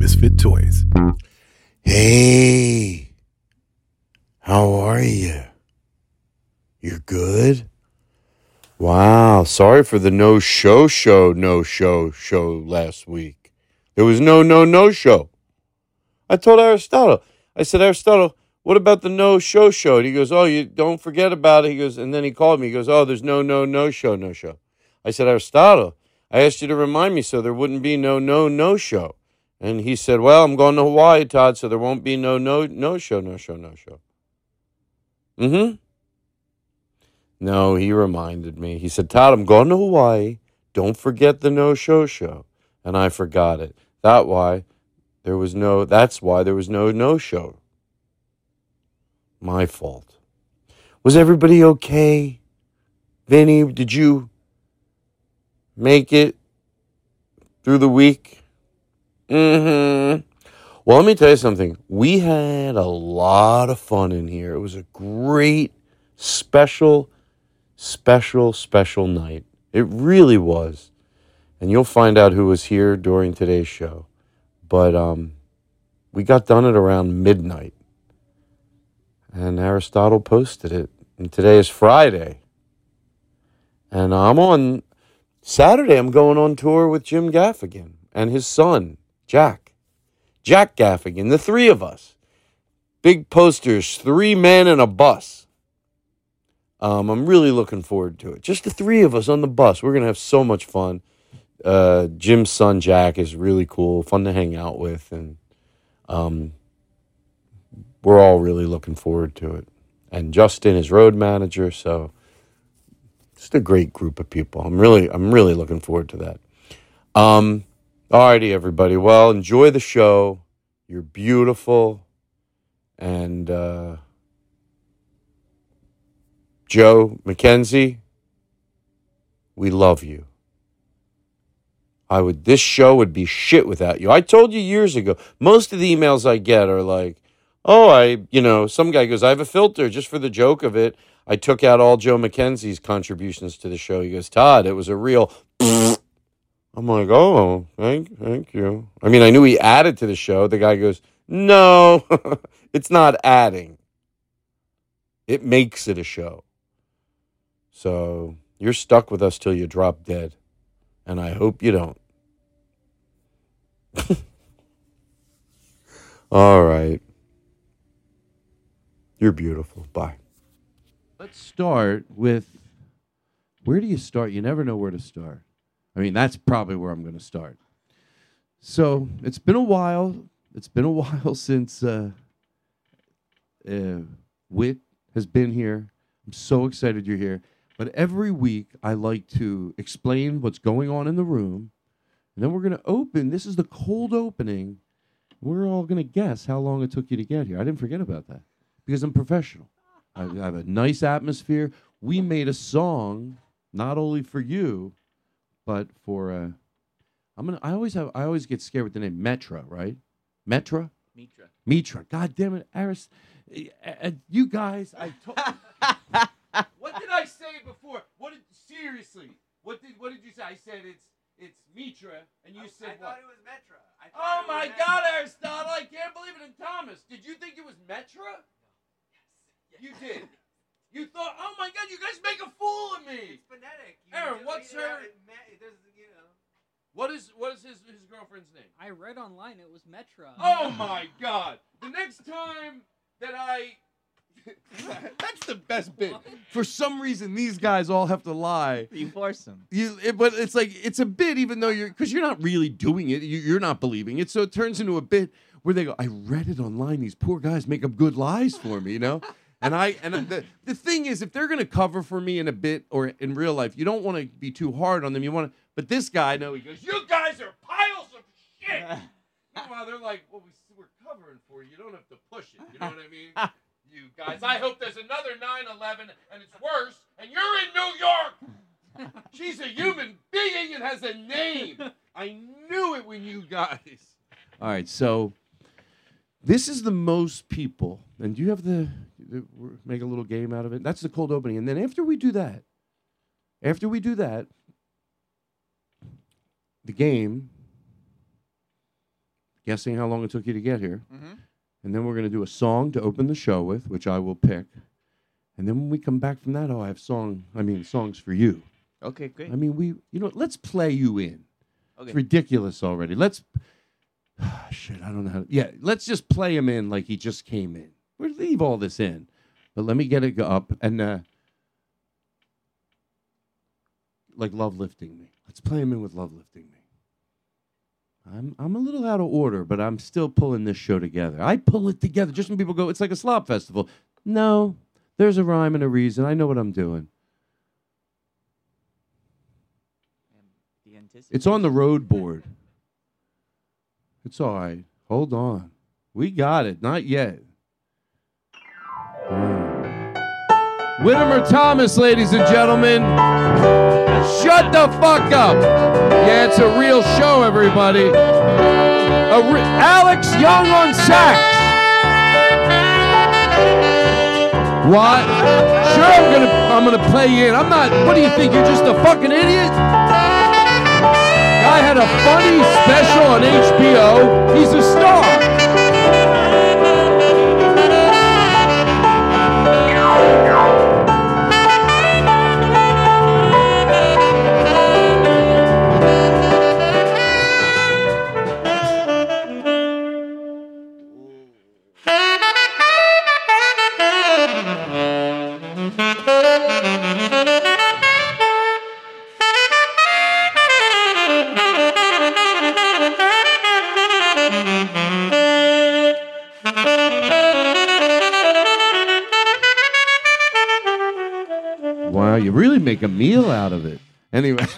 Misfit Toys. Hey, how are you? You're good? Wow, sorry for the no show show, no show show last week. There was no, no, no show. I told Aristotle, I said, Aristotle, what about the no show show? And he goes, Oh, you don't forget about it. He goes, and then he called me. He goes, Oh, there's no, no, no show, no show. I said, Aristotle, I asked you to remind me so there wouldn't be no, no, no show. And he said, Well, I'm going to Hawaii, Todd, so there won't be no, no, no show, no show, no show. Mm hmm. No, he reminded me. He said, Todd, I'm going to Hawaii. Don't forget the no show show. And I forgot it. That why there was no that's why there was no no show. My fault. Was everybody okay? Vinny, did you make it through the week? Mm-hmm. Well, let me tell you something. We had a lot of fun in here. It was a great, special, special, special night. It really was. And you'll find out who was here during today's show. But um, we got done at around midnight. And Aristotle posted it. And today is Friday. And I'm on Saturday, I'm going on tour with Jim Gaffigan and his son, Jack. Jack Gaffigan, the three of us. Big posters, three men in a bus. Um, I'm really looking forward to it. Just the three of us on the bus. We're going to have so much fun. Uh, Jim's son, Jack, is really cool, fun to hang out with. And um, we're all really looking forward to it. And Justin is road manager, so just a great group of people. I'm really, I'm really looking forward to that. Um, alrighty, everybody. Well, enjoy the show. You're beautiful, and uh, Joe McKenzie, we love you. I would. This show would be shit without you. I told you years ago. Most of the emails I get are like, "Oh, I, you know, some guy goes, I have a filter just for the joke of it. I took out all Joe McKenzie's contributions to the show. He goes, Todd, it was a real. I'm like, oh, thank, thank you. I mean, I knew he added to the show. The guy goes, no, it's not adding. It makes it a show. So you're stuck with us till you drop dead. And I hope you don't. All right. You're beautiful. Bye. Let's start with where do you start? You never know where to start. I mean, that's probably where I'm going to start. So it's been a while. It's been a while since uh, uh, Wit has been here. I'm so excited you're here. But every week, I like to explain what's going on in the room. And then we're going to open. This is the cold opening. We're all going to guess how long it took you to get here. I didn't forget about that because I'm professional. I I have a nice atmosphere. We made a song not only for you, but for uh, I'm gonna. I always have. I always get scared with the name Metra, right? Metra. Mitra. Mitra. God damn it, Aris. Uh, you guys. I told. what did I say before? What did seriously? What did What did you say? I said it's it's Mitra, and you said what? I thought it was Metra. I Oh my God, Aristotle! I can't believe it. And Thomas, did you think it was Metra? Yes, You did. You thought, oh my God, you guys make a fool of me. It's phonetic. You Aaron, what's her- it me- it doesn't, you know. What is what is his his girlfriend's name? I read online it was Metra. Oh my God! The next time that I. That's the best bit. For some reason, these guys all have to lie. You force them. You, it, but it's like it's a bit, even though you're because you're not really doing it. You, you're not believing it, so it turns into a bit where they go, "I read it online. These poor guys make up good lies for me," you know. And I and the the thing is, if they're gonna cover for me in a bit or in real life, you don't want to be too hard on them. You want to, but this guy, no, he goes, "You guys are piles of shit." Meanwhile, they're like, well, we, we're covering for you. You don't have to push it. You know what I mean? you guys, I hope there's another 9 11 and it's worse, and you're in New York. She's a human being and has a name. I knew it when you guys. All right, so this is the most people, and do you have the, the make a little game out of it? That's the cold opening, and then after we do that, after we do that, the game, guessing how long it took you to get here, Mhm. and then we're going to do a song to open the show with, which I will pick, and then when we come back from that, oh, I have song, I mean songs for you. Okay, great. I mean, we, you know, let's play you in. Okay. It's ridiculous already. Let's. Shit, I don't know how. To, yeah, let's just play him in like he just came in. We'll leave all this in, but let me get it up and uh, like love lifting me. Let's play him in with love lifting me. I'm I'm a little out of order, but I'm still pulling this show together. I pull it together just when people go, it's like a slop festival. No, there's a rhyme and a reason. I know what I'm doing. It's on the road board. It's all right. Hold on. We got it. Not yet. Mm. Whitmer Thomas, ladies and gentlemen. Shut the fuck up. Yeah, it's a real show, everybody. Re- Alex Young on sax. What? Sure, I'm gonna I'm gonna play you in. I'm not. What do you think? You're just a fucking idiot. Had a funny special on HBO. He's a star. Make a meal out of it. Anyway,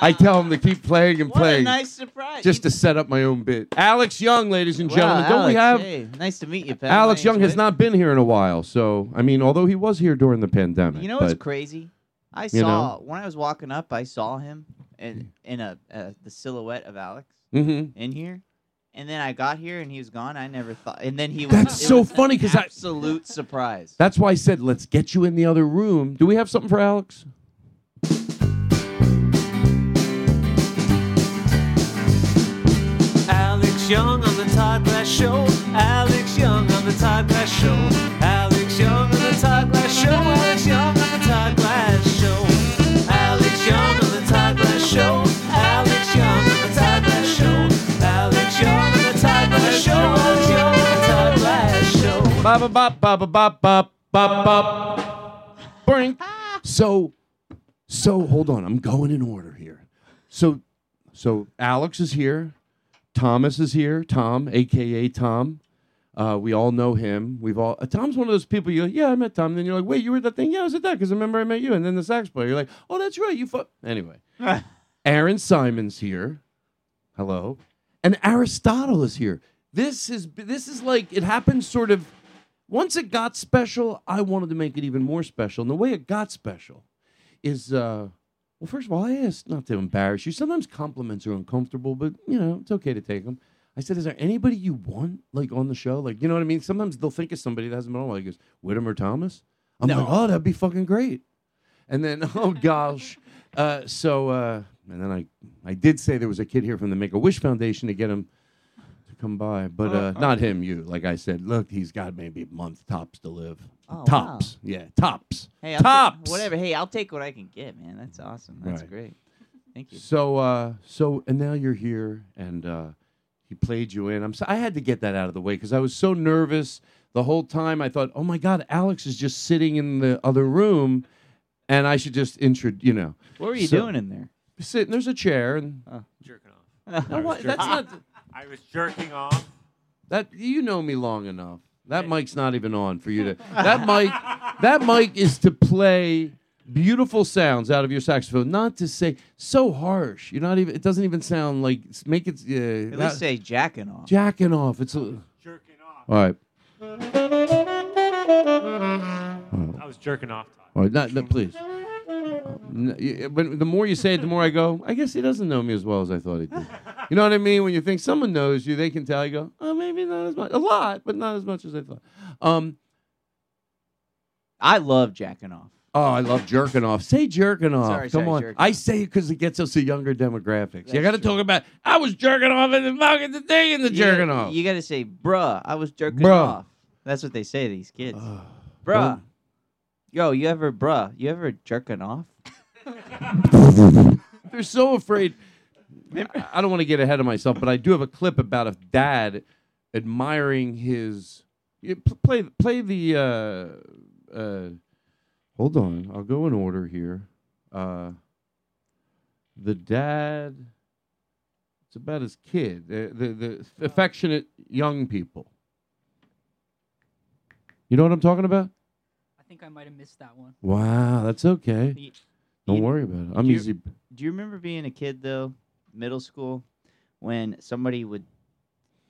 I tell him to keep playing and What a playing nice surprise. just to set up my own bit. Alex Young, ladies and Wow, gentlemen. Don't we Alex, have hey, nice to meet you, Pat. Alex My Young name's has Whit. not been here in a while, so I mean, although he was here during the pandemic. You know what's but crazy? I you saw when I was walking up, I saw him in in a uh, the silhouette of Alex Mhm. in here, and then I got here and he was gone. I never thought, and then he was. That's it so was because funny 'cause I- absolute surprise. That's why I said let's get you in the other room. Do we have something for Alex? Alex Young on the Todd Glass Show. Alex Young on the Todd Glass Show. Alex Young on the Todd Glass Show. Alex Young Bop bop bop bop bop bop bop. Brink. So, so hold on. I'm going in order here. So, so Alex is here. Thomas is here. Tom, aka Tom. Uh, we all know him. We've all. Uh, Tom's one of those people. You yeah, I met Tom. And then you're like, wait, you were at that thing? Yeah, I was at that because I remember I met you. And then the sax player, you're like, oh, that's right. You fuck. anyway. Aaron Simon's here. Hello. And Aristotle is here. This is this is like it happens sort of once it got special, I wanted to make it even more special. And the way it got special is uh well, first of all, I asked not to embarrass you. Sometimes compliments are uncomfortable, but you know, it's okay to take them. I said, "Is there anybody you want like on the show? Like, you know what I mean? Sometimes they'll think of somebody that hasn't been on. Like, he goes, Whitmer Thomas. I'm like, oh, that'd be fucking great. And then, oh gosh, uh, so uh, and then I, I did say there was a kid here from the Make a Wish Foundation to get him come by, but uh, not him. You, like I said, look, he's got maybe a month tops to live. Oh, tops, yeah, tops, Hey, I'll ta- tops. whatever. Hey, I'll take what I can get, man. That's awesome. That's Right. great. Thank you. So, uh, so, and now you're here, and uh, he played you in. I'm. So, I had to get that out of the way because I was so nervous the whole time. I thought, oh my God, Alex is just sitting in the other room, and I should just intro. You know, What were you So- doing in there? sitting. There's a chair, and jerking off. No, what- that's not I was jerking off. that. You know me long enough. That mic's not even on for you to. That mic. That mic is to play beautiful sounds out of your saxophone. Not to say so harsh. You're not even. It doesn't even sound like. Make it. Uh, At not- least say jacking off. jacking off. It's a, Jerking off. all right. I was jerking off. Todd. All right. Not, not- please. N- But the more you say it, the more I go. I guess he doesn't know me as well as I thought he did. You know what I mean? When you think someone knows you, they can tell. You go, oh, maybe not as much. A lot, but not as much as I thought. Um. I love jacking off. Oh, I love jerking off. Say jerking off. Sorry, Come sorry, on. jerking I off. say it because it gets us to younger demographics. you That's got to true. talk about. I was jerking off in the fucking the thing in the You jerking off. You got to say, bruh, I was jerking Bruh. off. That's what they say to these kids. Bruh. don't- Yo, you ever, bruh, you ever jerking off? They're so afraid. I- don't want to get ahead of myself, but I do have a clip about a dad admiring his. Play play the. Uh, uh, hold on, I'll go in order here. Uh, the dad. It's about his kid. The, the the affectionate young people. You know what I'm talking about? I think I might have missed that one. Wow, that's okay. Y- Don't you- worry about it. I'm you- easy. Do you remember being a kid though, middle school, when somebody would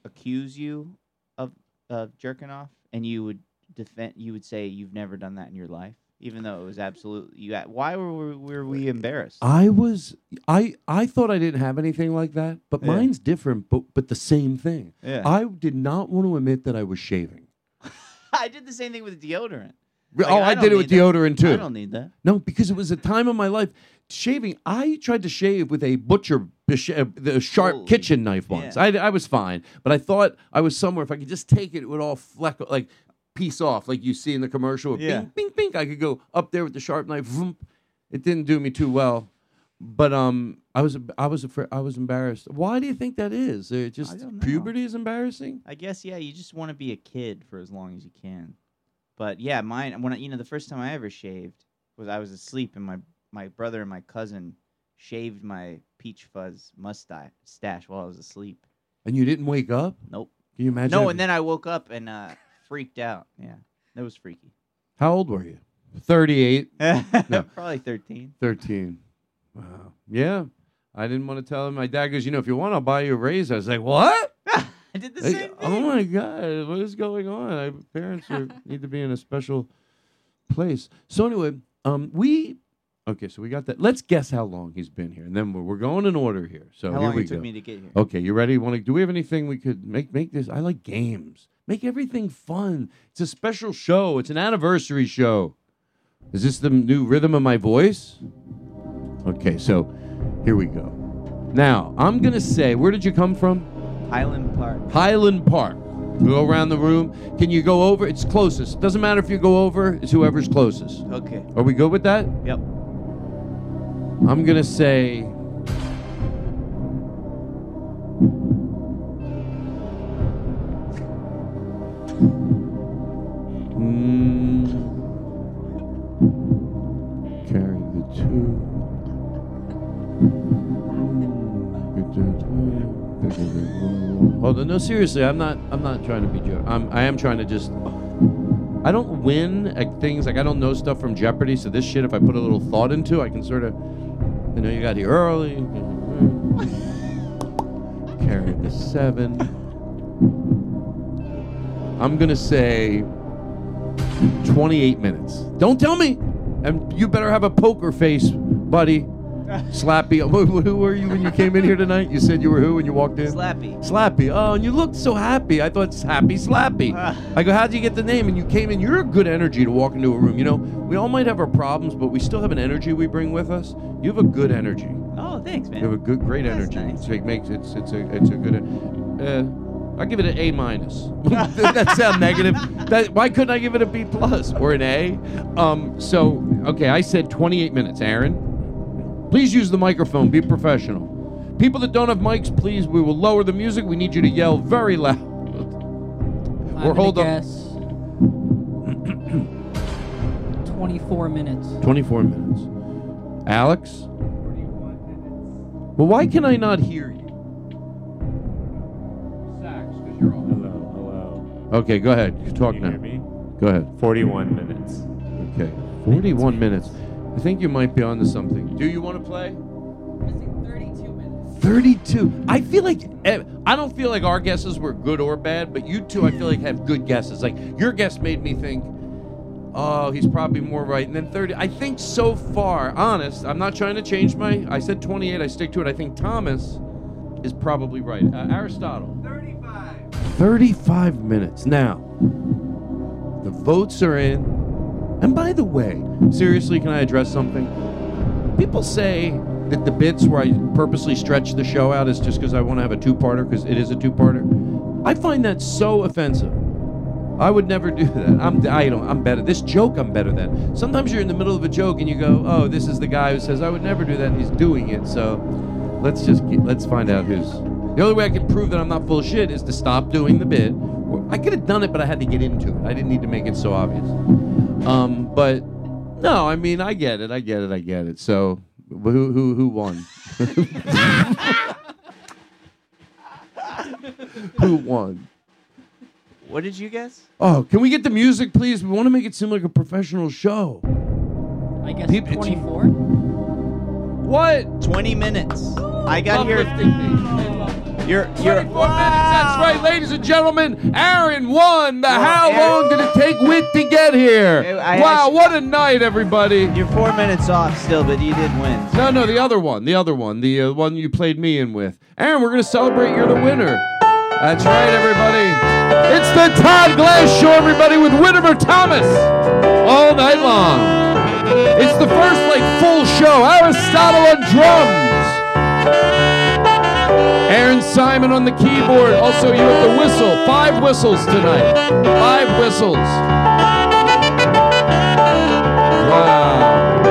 accuse you of of jerking off, and you would defend, you would say you've never done that in your life, even though it was absolutely You, a- why were we, were we embarrassed? I was I I thought I didn't have anything like that, but Yeah. mine's different, but but the same thing. yeah, I did not want to admit that I was shaving. I did the same thing with deodorant. Oh, I I, did it with that. deodorant too. I don't need that. No, because it was a time of my life shaving. I tried to shave with a butcher, the uh, sharp Holy- kitchen knife once. yeah. I, I was fine, but I thought I was somewhere. If I could just take it, it would all fleck like piece off, like you see in the commercial. Yeah. Bing, bing, bing. I could go up there with the sharp knife. Vroom. It didn't do me too well, but um, I was I was afraid, I was embarrassed. Why do you think that is? Uh, just puberty is embarrassing. I guess yeah, you just want to be a kid for as long as you can. But yeah, mine when I, you know the first time I ever shaved was I was asleep and my my brother and my cousin shaved my peach fuzz mustache stash while I was asleep. And you didn't wake up? Nope. Can you imagine? no, and then I woke up and uh, freaked out. Yeah, that was freaky. how old were you? Thirty-eight. No. Probably thirteen. 13. Wow. Yeah. I didn't want to tell him. My dad goes, you know, if you want, I'll buy you a raise. I was like, what? I did the Like, same oh my God, what is going on? I, parents are, need to be in a special place. So anyway, um, we okay. So we got that. Let's guess how long he's been here, and then we're, we're going in order here. So How here long we it took go. me to get here? Okay, you ready? Want to? Do we have anything we could make make this? I like games. Make everything fun. It's a special show. It's an anniversary show. Is this the new rhythm of my voice? Okay, so here we go. Now I'm gonna say, where did you come from? Highland Park. Highland Park. We go around the room. Can you go over? It's closest. Doesn't matter if you go over. It's whoever's closest. Okay. Are we good with that? Yep. I'm gonna say. Mm, Hold on, no, seriously, I'm not. I'm not trying to be joke. I'm. I am trying to just. I don't win at things like I don't know stuff from Jeopardy. So this shit, if I put a little thought into, I can sort of. You know, you got here early. Carry the seven. I'm gonna say 28 minutes. Don't tell me. And you better have a poker face, buddy. Slappy. Who, were you when you came in here tonight? You said you were who when you walked in? Slappy. Slappy. Oh, and you looked so happy. I thought it's Happy Slappy. Ah. I go, how'd you get the name? And you came in. You're a good energy to walk into a room. You know, we all might have our problems, but we still have an energy we bring with us. You have a good energy. Oh, thanks, man. You have a good, great That's energy. nice. It makes it's it's a it's a good. Uh, I give it an A minus. that sound negative. That why couldn't I give it a B plus or an A? Um. So okay, I said 28 minutes. Aaron, please use the microphone. Be professional. People that don't have mics, please. We will lower the music. We need you to yell very loud. I'm Or hold gonna guess 24 minutes. 24 minutes. Alex. Forty-one minutes. Well, why can I not hear you? Sax, because you're on. Hello, hello. Okay, go ahead. You talk Can you now. hear me? Go ahead. 41 minutes. Okay. 41 minutes. I think you might be onto something. Do you want to play? Missing 32 minutes. 32. I feel like eh, I don't feel like our guesses were good or bad, but you two I feel like have good guesses. Like your guess made me think, oh, he's probably more right. And then 30. I think so far, honest, I'm not trying to change my. I said 28. I stick to it. I think Thomas is probably right. Uh, Aristotle. 35. 35 minutes. Now, the votes are in. And by the way, seriously, can I address something? People say that the bits where I purposely stretch the show out is just because I want to have a two-parter because it is a two-parter. I find that so offensive. I would never do that. I'm I don't I'm better. This joke I'm better than. Sometimes you're in the middle of a joke and you go, "Oh, this is the guy who says I would never do that." And he's doing it. So let's just get, let's find out who's. The only way I can prove that I'm not full shit is to stop doing the bit. I could have done it, but I had to get into it. I didn't need to make it so obvious. Um, but no, I mean, I get it. I get it. I get it. So who who who won? who won? What did you guess? Oh, can we get the music, please? We want to make it seem like a professional show. I guess Peop- 24. What? 20 minutes. I got here. Me. You're 24 you're. minutes. That's right, ladies and gentlemen. Aaron won. The how Aaron- long did it take Wit to get here? I- I wow, what a night, everybody. You're four minutes off still, but you did win. No, no, the other one, the other one, the uh, one you played me in with. Aaron, we're gonna celebrate. You're the winner. That's right, everybody. It's the Todd Glass Show, everybody, with Whitmer Thomas all night long. It's the first like full show. Aristotle on drums. Aaron Simon on the keyboard. Also, you at the whistle. Five whistles tonight. Five whistles. Wow.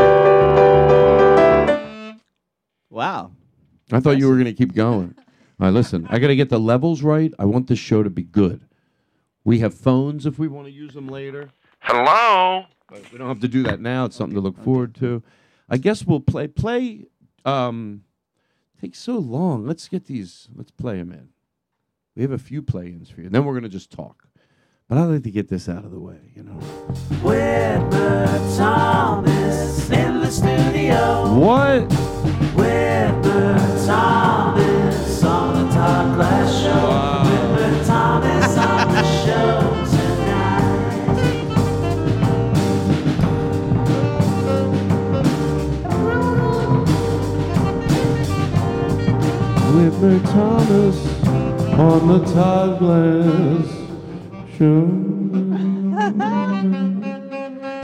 Wow. I thought you were going to keep going. All right, listen, I got to get the levels right. I want this show to be good. We have phones if we want to use them later. Hello? But we don't have to do that now. It's something to look forward to. I guess we'll play. Play. Um, takes so long. Let's get these. Let's play them in. We have a few play-ins for you. Then we're gonna just talk. But I like to get this out of the way. You know. Whitmer Thomas in the studio. What? Whitmer Thomas on the Todd Glass Show. Wow. Whitmer Thomas on the Todd Glass Show.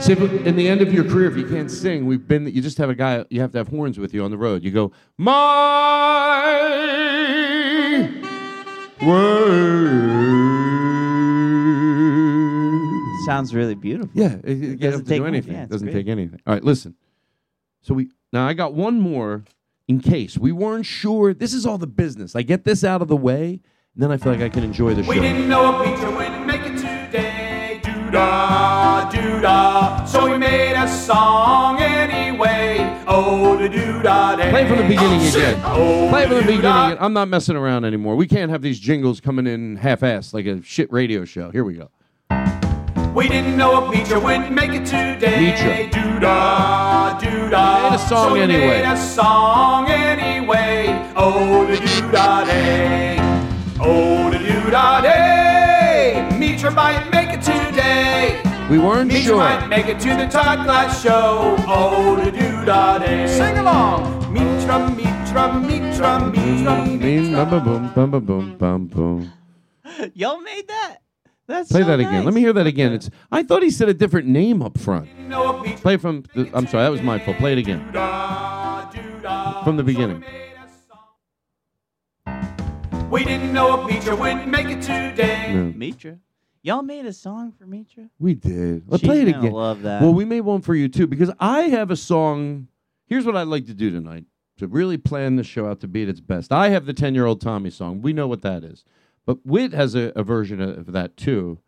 See, but in the end of your career, if you can't sing, we've been. You just have a guy. You have to have horns with you on the road. You go, my word. Sounds really beautiful. Yeah, it, it doesn't doesn't take do anything. Yeah, it doesn't great. take anything. All right, listen. So we now I got one more in case we weren't sure. This is all the business. I get this out of the way, and then I feel like I can enjoy the show. We didn't know a preacher wouldn't make it today. Doo-dah, doo-dah. So we made a song anyway. Oh, the doo-dah day. Play from the beginning oh, again. Oh, Play from the beginning again. I'm not messing around anymore. We can't have these jingles coming in half-assed like a shit radio show. Here we go. We didn't know a preacher wouldn't make it today. Preacher. Doo-dah, doo-dah. Made a song so we anyway. made a song anyway. Oh, the doo-dah day. Oh, the doo-dah day. Mitra might make it today. We weren't Mitra sure. might make it to the Todd Glass Show. Oh, the doo-dah day. Sing along. Mitra, Mitra, Mitra, Mitra, Boom, Mitra. bum, boom, bum, bum, boom, boom. Y'all made that. That's Play so that again. Let me hear that again. It's. I thought he said a different name up front. Know a preacher Play from. The, I'm sorry, that was my fault. Play it again doo-dah, doo-dah. from the beginning. made a song. We didn't know a preacher wouldn't make it today. No, Mitra. Y'all made a song for Mitra. we did. Let's She's play it gonna again. Love that. Well, we made one for you too because I have a song. Here's what I'd like to do tonight to really plan the show out to be at its best. I have the 10 year old Tommy song. We know what that is. But Wit has a, a version of that too.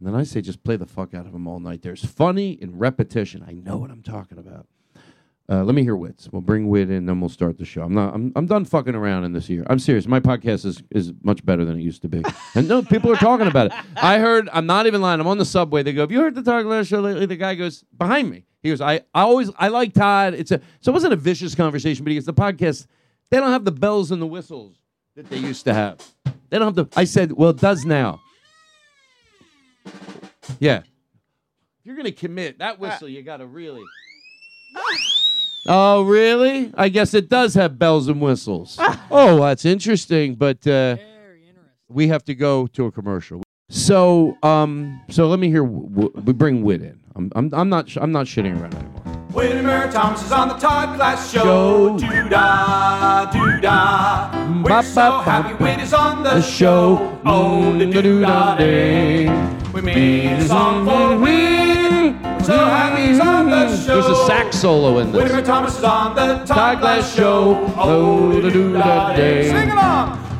And then I say just play the fuck out of them all night. There's funny in repetition. I know what I'm talking about. Uh, let me hear Wits. We'll bring Wit in, then we'll start the show. I'm not. I'm, I'm done fucking around in this year. I'm serious. My podcast is is much better than it used to be. and no, people are talking about it. I heard. I'm not even lying. I'm on the subway. They go, "Have you heard the Todd Glass show lately?" The guy goes behind me. He goes, I, I always I like Todd. It's a so it wasn't a vicious conversation, but he goes, the podcast, they don't have the bells and the whistles that they used to have. They don't have the I said, well, it does now. Yeah. If you're gonna commit, that whistle you gotta really Oh, really? I guess it does have bells and whistles. oh, that's interesting, but uh, we have to go to a commercial. So, um, so let me hear. W- we bring Wit in. I'm, I'm, I'm not, sh- I'm not shitting around anymore. Whitmer Thomas is on the Todd Glass Show. Show. Doo da, doo da. We're Ba, so happy Wit is on the, The show. Oh, the doo da day. We made a song for Wit. We're so happy he's on the show. There's a sax solo in this. Whitmer Thomas is on the Todd, Glass Show. Show. Oh, the doo da day. Sing along.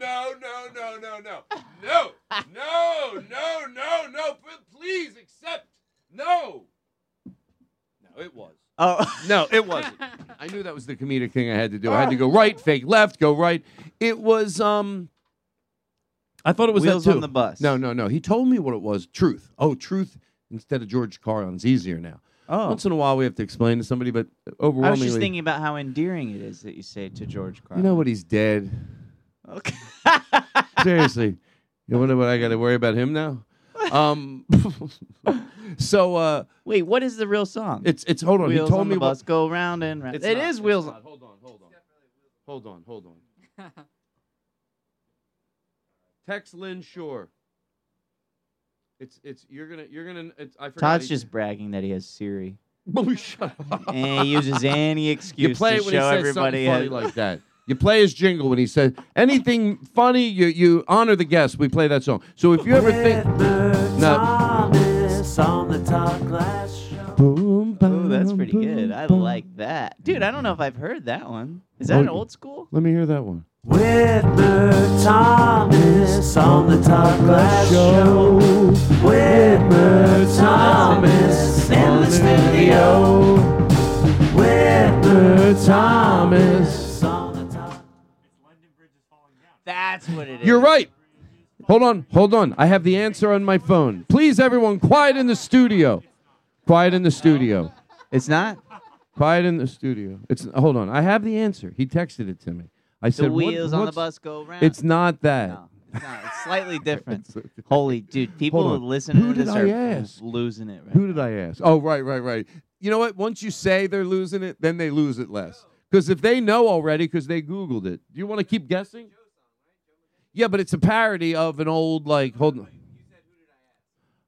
no, no, no, no, no, no, no, no, no, no, please accept. No. No, it was. Oh, No, it wasn't. I knew that was the comedic thing I had to do. I had to go right, fake left, go right. It was um I thought it was Wheels that too. on the bus. No, no, no. He told me what it was. Truth. Oh, truth instead of George Carlin's easier now. oh. Once in a while we have to explain to somebody, but overwhelmingly, I was just thinking about how endearing it is that you say to George Carlin. You know what he's dead. Okay. Seriously. You wonder what I gotta worry about him now? Um so uh Wait, what is the real song? it's it's hold on. Wheels he told on me the what bus go round and round. It's It not, is it's wheels. not. Hold on, hold on. Hold on, hold on. Text Lynn Shore. It's it's you're gonna you're gonna it's I forgot. Todd's he- just bragging that he has Siri, Oh, shut up. and he uses any excuse you play to it when he show says everybody. funny has- like that. You play his jingle when he says anything funny. You you honor the guest. We play that song. So if you ever think, no, Thomas on the Todd Glass Show. boom, Oh, that's pretty boom, good. I bum. like that, dude. I don't know if I've heard that one. Is that Oh, an old school? Let me hear that one. Whitmer Thomas on the Todd Glass Show. Whitmer Thomas in the studio. Whitmer Thomas That's what it is. You're right. Hold on, hold on. I have the answer on my phone. Please, everyone, quiet in the studio. Quiet in the studio. It's not Quiet in the studio. It's hold on. I have the answer. He texted it to me. I the said, what- wheels on the bus go round. It's not that. no, it's not. It's slightly different. Holy dude, people Hold on. who listen Who to did this I are ask? losing it. Right Who did I ask? Oh, right, right, right. You know what? Once you say they're losing it, then they lose it less. Because if they know already, because they Googled it, do you want to keep guessing? Yeah, but it's a parody of an old, like, hold on.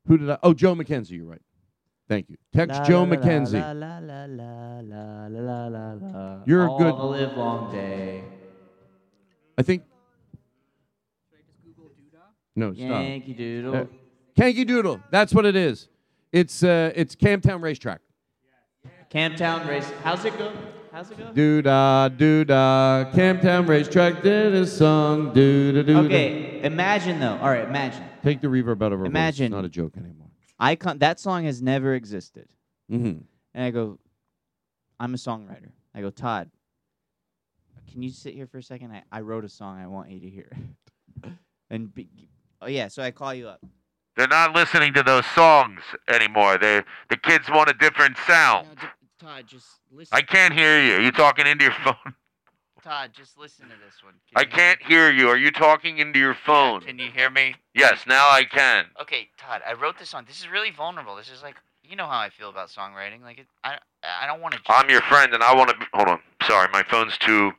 Who did I? Oh, Joe McKenzie, you're right. Thank you. Text La, Joe la, McKenzie. La, la, la, la, la, la, la, la. You're a good- the live long day. I think. No, stop. Yankee Doodle. Uh, Kanky Doodle. That's what it is. It's uh, it's Camptown Racetrack. Camptown race. How's it go? How's it go? Doo da doo da. Camptown Racetrack did a song. Doo da doo. da. Okay, imagine though. All right, imagine. Take the reverb out of our voice. Imagine. It's not a joke anymore. Icon. That song has never existed. Mm-hmm. And I go, I'm a songwriter. I go, Todd, can you sit here for a second? I, I wrote a song. I want you to hear it. and be, oh yeah, so I call you up. They're not listening to those songs anymore. They the kids want a different sound. Todd, just listen. I can't hear you. Are you talking into your phone? Todd, just listen to this one. I can't hear you. Are you talking into your phone? Can you hear me? Yes, now I can. Okay, Todd, I wrote this song. This is really vulnerable. This is like you know how I feel about songwriting. Like it, I I don't want to. I'm your friend, and I want to. Hold on. Sorry, my phone's too.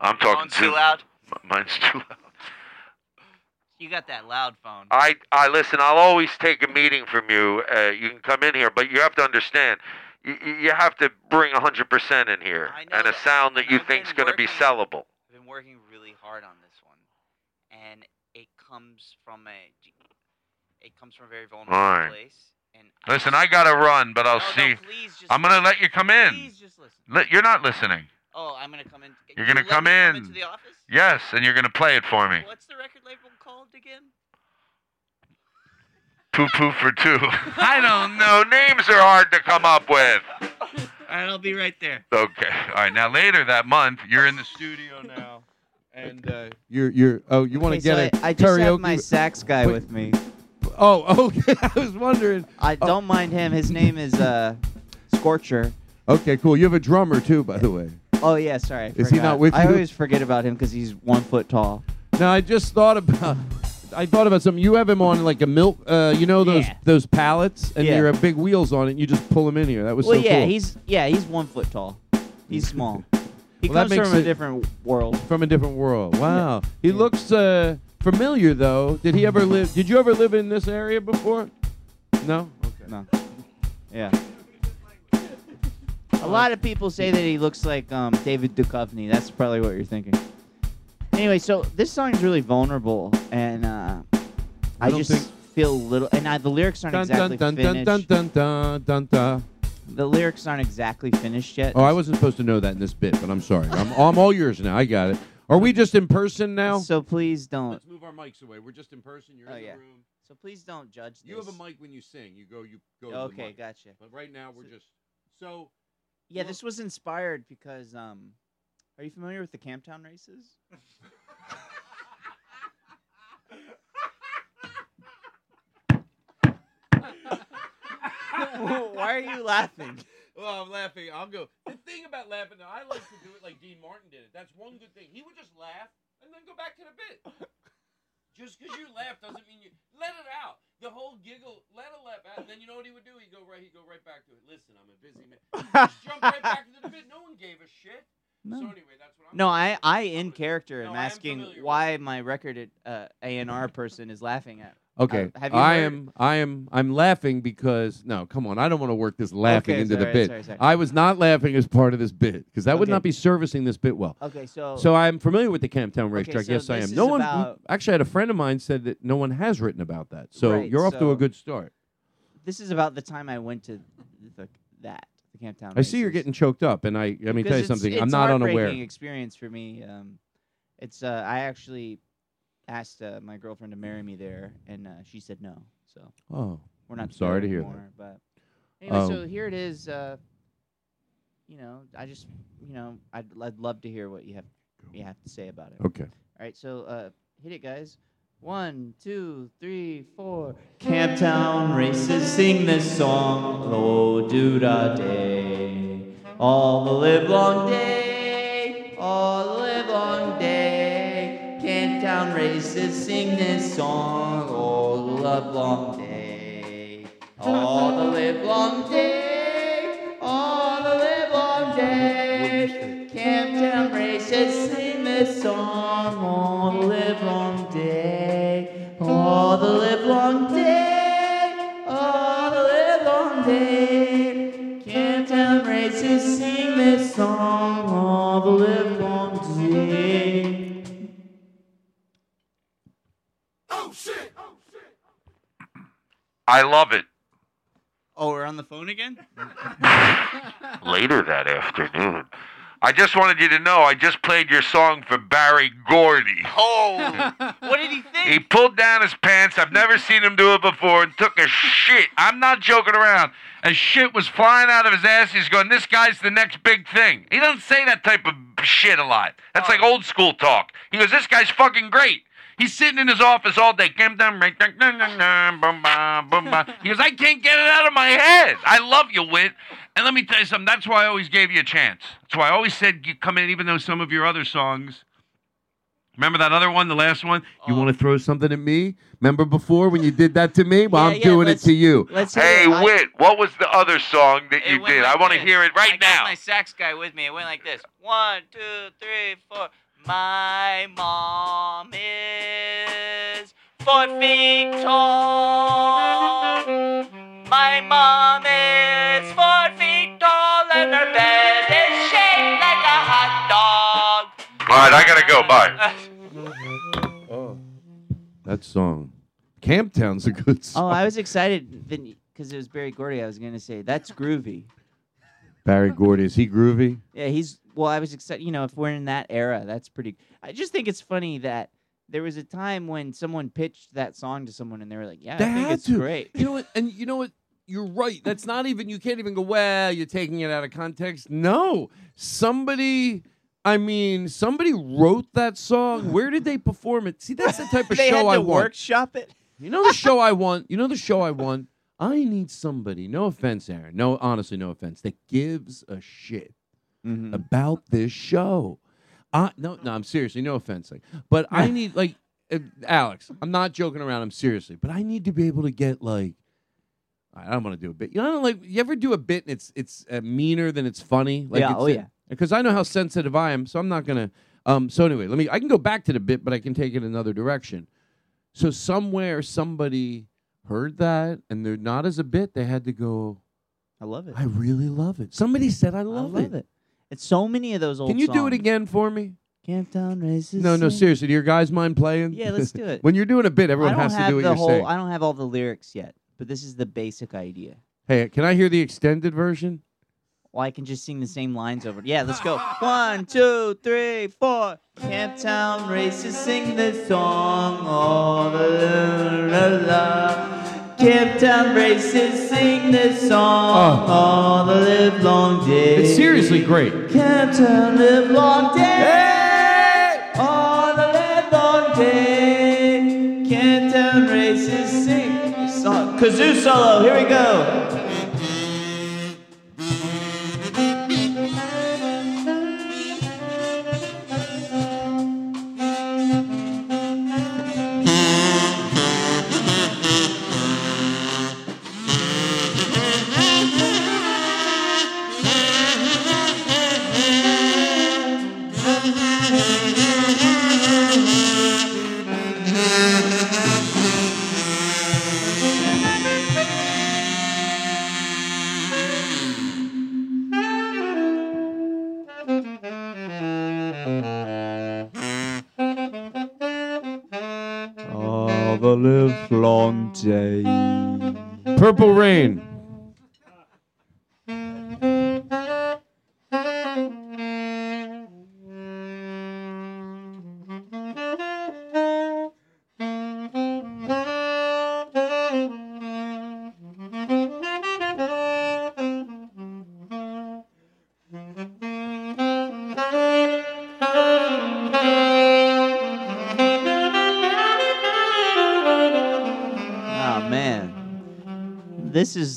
I'm talking Phone's too loud. M- Mine's too loud. You got that loud phone. I, I listen. I'll always take a meeting from you. Uh, you can come in here, but you have to understand. You, you have to bring hundred percent in here, and a sound that you I've think's been going to be sellable. I've been working really hard on this one, and it comes from a it comes from a very vulnerable place. And Listen, I gotta run, but I'll No, no, see. just I'm gonna listen. let you come in. Please just listen. Li- you're not listening. Oh, I'm gonna come in. You're gonna let come me in. into the office. Yes, and you're gonna play it for me. What's the record label called again? Poo poo for two. I don't know. Names are hard to come up with. All right, I'll be right there. Okay. All right. Now later that month, you're in the studio now, and uh, you're you're. Oh, you want to Okay, get so a I, I just have my sax guy Wait. with me. Oh, okay. I was wondering. I Oh. don't mind him. His name is uh, Scorcher. Okay, cool. You have a drummer too, by the way. Oh yeah, sorry. I Is he not with I you? I always forget about him because he's one foot tall. Now I just thought about. I thought about something. You have him on like a milk. Uh, you know those Yeah. those pallets, and Yeah. there are big wheels on it. and You just pull him in here. That was well, so yeah, cool. he's yeah, he's one foot tall. He's small. He Well, that comes makes from a it- different world. from a different world. Wow. He looks uh, familiar though. Did he ever live? Did you ever live in this area before? No. Okay. No. Yeah. A lot of people say that he looks like um, David Duchovny. That's probably what you're thinking. Anyway, so this song is really vulnerable, and uh, I, don't just think- feel a little. And I, the lyrics aren't Dun exactly dun dun finished. dun dun dun dun dun. The lyrics aren't exactly finished yet. Oh, I wasn't supposed to know that in this bit, but I'm sorry. I'm, I'm all yours now. I got it. Are we just in person now? So please don't. Let's move our mics away. We're just in person. You're Oh, in yeah. the room. So please don't judge this. You have a mic when you sing. You go. You go. to the Okay, mic. gotcha. But right now we're just. So. Yeah, this was inspired because um, are you familiar with the Camptown races? Why are you laughing? Well, I'm laughing. I'll go. The thing about laughing, though, I like to do it like Dean Martin did it. That's one good thing. He would just laugh and then go back to the bit. Just because you laugh doesn't mean you let it out. The whole giggle, let it laugh out, and then you know what he would do? He'd go right. He'd go right back to it. Listen, I'm a busy man. Just jump right back into the bit. No one gave a shit. No. So anyway, that's what I'm. No, I, I in character am I am asking why my record uh, A&R person is laughing at. Okay, Uh, have you I heard- am. I am. I'm laughing because no, come on. I don't want to work this laughing Okay, into the bit. sorry, sorry. I was not laughing as part of this bit because that would not be servicing this bit well. Okay, so So I'm familiar with the Camptown racetrack. so yes, I am. No one actually I had a friend of mine said that no one has written about that. So Right, you're off to a good start. this is about the time I went to the, that the Camptown. I see you're races. getting choked up, and I let me tell you something. I'm not heartbreaking unaware. experience for me. Um, it's uh, I actually asked uh, my girlfriend to marry me there, and uh, she said no. So Oh, we're not I'm sorry to together hear that. But anyway, so Um, here it is. Uh, you know, I just you know I'd I'd love to hear what you have you have to say about it. Okay. All right, so uh, hit it, guys. One, two, three, four. Camptown races sing this song, oh do da day, all the live long day, all the live long day. Camptown races sing this song, all the live long day, all the live long day, all the live long day. Camptown races sing this song all the live long day, long day, all the live long day. Can't Camptown races sing this song all the live long day. Oh shit! Oh shit! I love it. Oh, we're on the phone again? Later that afternoon. I just wanted you to know I just played your song for Berry Gordy. Oh, what did he think? He pulled down his pants. I've never seen him do it before and took a shit. I'm not joking around. A shit was flying out of his ass. He's going, This guy's the next big thing. He doesn't say that type of shit a lot. That's oh. like old school talk. He goes, This guy's fucking great. He's sitting in his office all day. He goes, I can't get it out of my head. I love you, Wit. And let me tell you something. That's why I always gave you a chance. That's why I always said you come in, even though some of your other songs Remember that other one, the last one? You oh. want to throw something at me? Remember before when you did that to me? Well, Yeah, I'm yeah, doing it let's- to you. Let's Hey, hear it. I- Wit, what was the other song that It you went did? I want to this. hear it right I right got now. my sax guy with me. It went like this: one, two, three, four. My mom is four feet tall. My mom is four feet tall, and her bed is shaped like a hot dog. All right, I gotta go. Bye. Oh. That song. Camptown's a good song. Oh. I was excited because it was Berry Gordy. I was going to say that's groovy. Berry Gordy, is he groovy? Yeah, he's well. I was excited. You know, if we're in that era, that's pretty. I just think it's funny that there was a time when someone pitched that song to someone and they were like, "Yeah, They I think it's to. great." You know what? And you know what? You're right. That's not even. You can't even go. Well, you're taking it out of context. No, somebody. I mean, somebody wrote that song. Where did they perform it? See, that's the type of they show had to I want. workshop it. You know the show I want. You know the show I want. I need somebody. No offense, Aaron. No, honestly, no offense. That gives a shit Mm-hmm. about this show. Uh, no, no, I'm seriously, no offense. Like, but I need like uh, Alex. I'm not joking around. I'm seriously, but I need to be able to get like. I don't want to do a bit. You know, like you ever do a bit and it's it's uh, meaner than it's funny. Like Yeah, it's, oh, yeah. Because I know how sensitive I am, so I'm not gonna. Um. So anyway, let me. I can go back to the bit, but I can take it another direction. So somewhere somebody heard that, and they're not as a bit. They had to go. I love it. I really love it. Somebody said I love, I love it. It's so many of those old. Can you do it songs. again for me? Camptown races. No, no, seriously. Do your guys mind playing? Yeah, let's do it. when you're doing a bit, I everyone don't has to have do what the you're whole. saying. I don't have all the lyrics yet, but this is the basic idea. Hey, can I hear the extended version? Well, I can just sing the same lines over. Yeah, let's go. One, two, three, four. Camptown races sing this song. Oh, la, la, la. Camptown races sing this song. Oh. all the live long day. It's seriously great. Camptown live long day. All the live long day. Camptown races sing this song. Kazoo solo. Here we go. All the live long day. Purple Rain.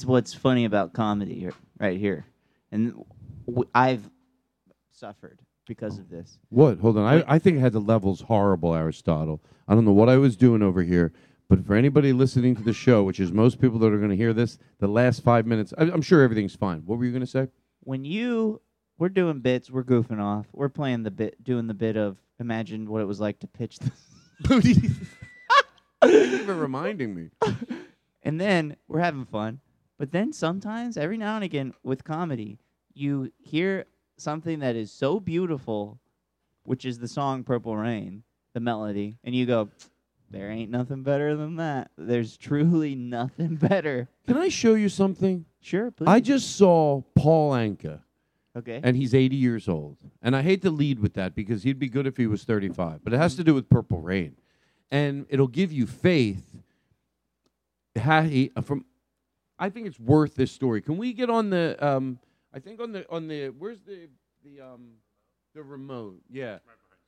Is what's funny about comedy here, right here, and w- I've suffered because of this. What? Hold on. I, I think I had the levels horrible, Aristotle. I don't know what I was doing over here, but for anybody listening to the show, which is most people that are going to hear this, the last five minutes, I, I'm sure everything's fine. What were you going to say? When you we're doing bits, we're goofing off, we're playing the bit, doing the bit of imagine what it was like to pitch this, even reminding me. and then we're having fun. But then sometimes, every now and again, with comedy, you hear something that is so beautiful, which is the song "Purple Rain," the melody, and you go. There ain't nothing better than that. There's truly nothing better. Can I show you something? Sure, please. I just saw Paul Anka, okay. and he's 80 years old. And I hate to lead with that because he'd be good if he was 35, but it has to do with Purple Rain. And it'll give you faith. He, from, I think it's worth this story. Can we get on the, um, I think on the, on the, where's the, the, um, the remote? Yeah.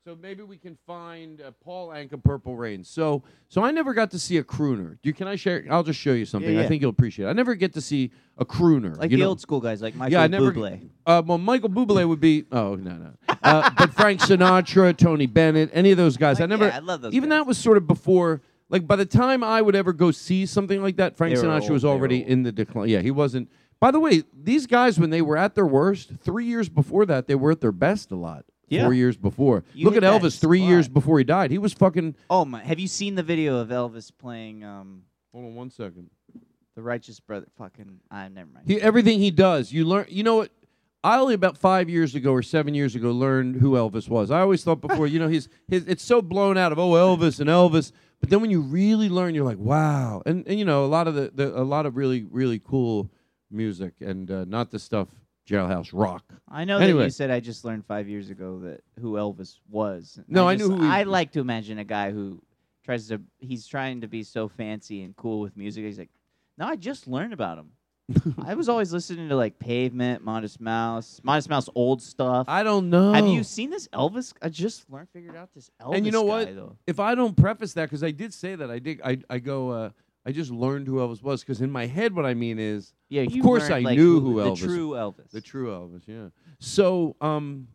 So maybe we can find uh, Paul Anka Purple Rain. So so I never got to see a crooner. Do you, can I share? I'll just show you something. I yeah. think you'll appreciate. it. I never get to see a crooner. like you the know? old school guys, like Michael yeah, I never. Bublé. Uh, well, Michael Bublé would be. Oh no no. Uh, but Frank Sinatra, Tony Bennett, any of those guys. I never. yeah, I love those Even guys. that was sort of before like by the time I would ever go see something like that, Frank They were Sinatra old, was they were already old. in the decline. Yeah, he wasn't. By the way, these guys when they were at their worst, three years before that, they were at their best a lot. Yeah. Four years before. You Look hit at that Elvis three spot. years before he died. He was fucking. Oh my! Have you seen the video of Elvis playing um Hold on one second. the Righteous Brother? Fucking, I never mind. He, everything he does, you learn. You know what? I only about five years ago or seven years ago learned who Elvis was. I always thought before, you know, he's his. It's so blown out of oh Elvis and Elvis, but then when you really learn, you're like wow. And and you know a lot of the, the a lot of really really cool music and uh, not the stuff Jailhouse Rock. I know that you said I just learned five years ago that who Elvis was. No, I just- knew who he- I like to imagine a guy who tries to. He's trying to be so fancy and cool with music. He's like, no, I just learned about him. I was always listening to like Pavement, Modest Mouse, Modest Mouse old stuff. I don't know. Have you seen this Elvis? I just learned, figured out this Elvis. and you know guy, what? Though. If I don't preface that, because I did say that, I did. I I go. Uh, I just learned who Elvis was because in my head, what I mean is, Yeah, of course learned, I like, knew who- who the Elvis. true Elvis. The true Elvis, yeah. So, um,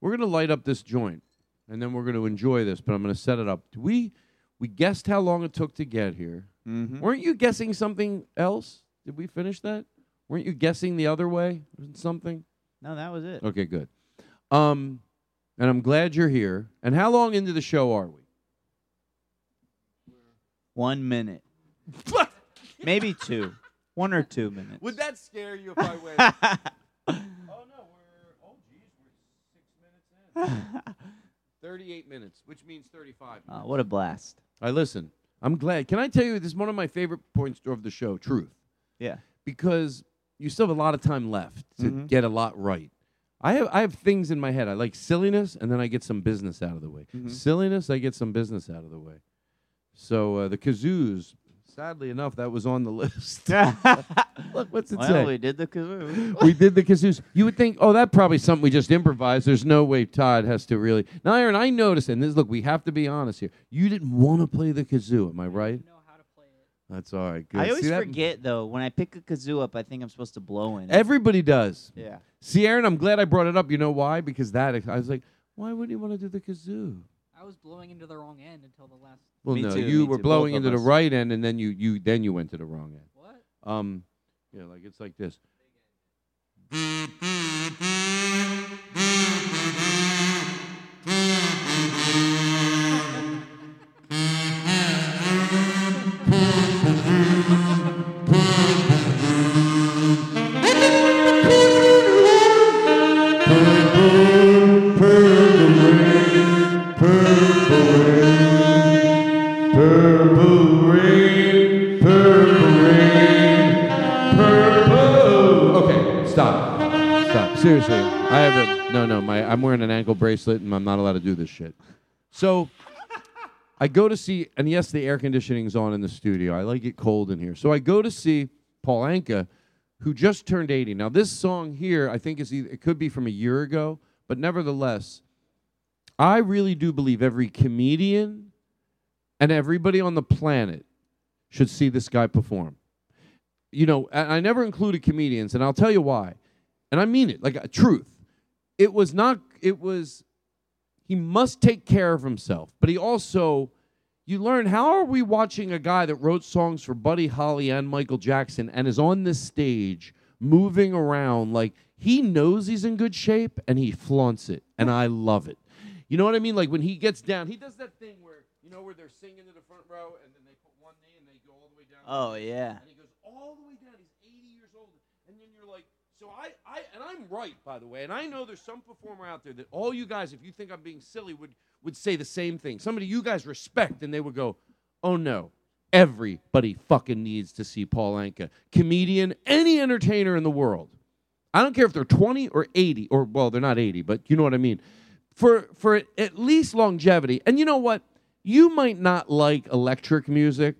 we're gonna light up this joint, and then we're gonna enjoy this. But I'm gonna set it up. We we guessed how long it took to get here. Mhm. Weren't you guessing something else? Did we finish that? Weren't you guessing the other way? or Something? No, that was it. Okay, good. Um, and I'm glad you're here. And how long into the show are we? One minute, maybe two, one or two minutes. Would that scare you if I went? oh no, we're oh geez, we're six minutes in. Thirty-eight minutes, which means thirty-five. Uh, what a blast! I listen. I'm glad. Can I tell you this is one of my favorite points of the show? Truth, Yeah. because you still have a lot of time left to Mhm. get a lot right. I have I have things in my head. I like silliness, and then I get some business out of the way. Mhm. Silliness, I get some business out of the way. So uh, the kazoos. Sadly enough, that was on the list. Look, what's it well, say? we did the kazoo. we did the kazoos. You would think, oh, that probably something we just improvised. There's no way Todd has to really. Now, Aaron, I noticed, and this look, we have to be honest here. You didn't want to play the kazoo, am I right? know how to play it. That's all right. Good. I always See that? forget though when I pick a kazoo up. I think I'm supposed to blow in. it. Everybody does. yeah. See, Aaron, I'm glad I brought it up. You know why? Because that I was like, why wouldn't you want to do the kazoo? I was blowing into the wrong end until the last. Well, Me no, too, you me were too, blowing both of into the us. right end, and then you you then you went to the wrong end. What? Um, yeah, like it's like this. Bracelet, and I'm not allowed to do this shit. So, I go to see, and yes, the air conditioning's on in the studio. I like it cold in here, so I go to see Paul Anka, who just turned 80. Now, this song here, I think is either, it could be from a year ago, but nevertheless, I really do believe every comedian and everybody on the planet should see this guy perform you know, I never included comedians, and I'll tell you why. And I mean it, like a truth. It was not, it was, he must take care of himself, but he also, you learn how are we watching a guy that wrote songs for Buddy Holly and Michael Jackson and is on this stage moving around like he knows he's in good shape and he flaunts it, and I love it. You know what I mean? Like when he gets down, he does that thing where, you know, where they're singing to the front row and then they put one knee and they go all the way down. Oh yeah. And he goes all the way down. He's 80 years old. And then you're like, so I, I, and I'm right, by the way. And I know there's some performer out there that all you guys, if you think I'm being silly, would, would say the same thing. Somebody you guys respect, and they would go, oh no. Everybody fucking needs to see Paul Anka. Comedian, any entertainer in the world. I don't care if they're 20 or 80, or well, they're not 80, but you know what I mean. For for at least longevity. And you know what? You might not like electric music,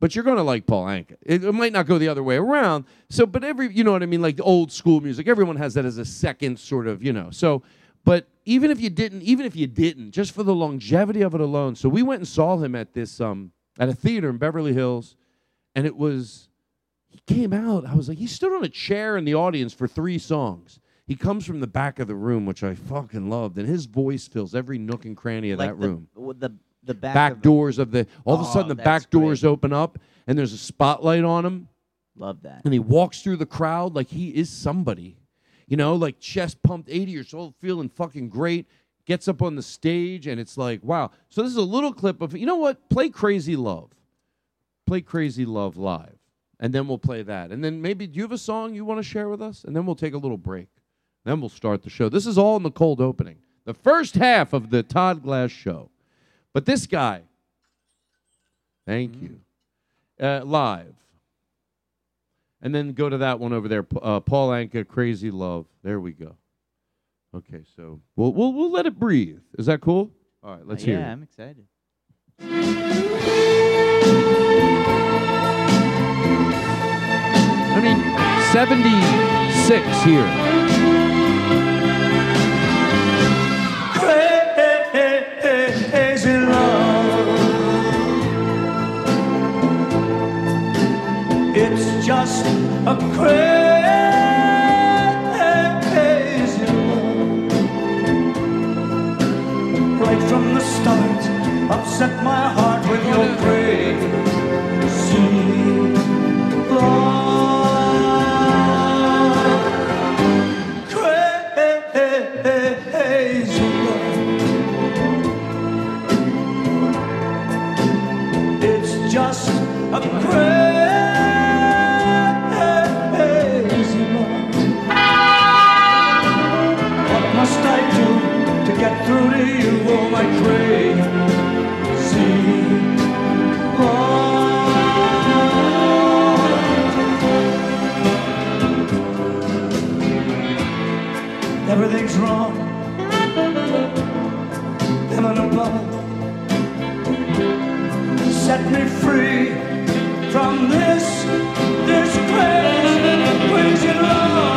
but you're going to like Paul Anka. It, it might not go the other way around. So, but every, you know what I mean, like the old school music, everyone has that as a second sort of, you know. So, but even if you didn't, even if you didn't, just for the longevity of it alone. So we went and saw him at this, um, at a theater in Beverly Hills, and it was, he came out. I was like, he stood on a chair in the audience for three songs. He comes from the back of the room, which I fucking loved, and his voice fills every nook and cranny of like that the, room. the The back, back of- doors of the. All of a Oh, sudden, the that's back doors great. open up, and there's a spotlight on him, Love that. and he walks through the crowd like he is somebody. You know, like chest pumped, 80 years old, feeling fucking great. Gets up on the stage, and it's like, wow. So this is a little clip of. You know what? Play Crazy Love. Play Crazy Love live, and then we'll play that. And then maybe do you have a song you want to share with us? And then we'll take a little break. Then we'll start the show. This is all in the cold opening. The first half of the Todd Glass show. But this guy, thank you, uh, live. And then go to that one over there, uh, Paul Anka, Crazy Love. There we go. Okay, so we'll, we'll, we'll let it breathe. Is that cool? All right, let's Uh, hear yeah, it. I'm excited. I mean, 76 here. It's just a crazy love. Right from the start, upset my heart with your crazy from this, this crazy, crazy love.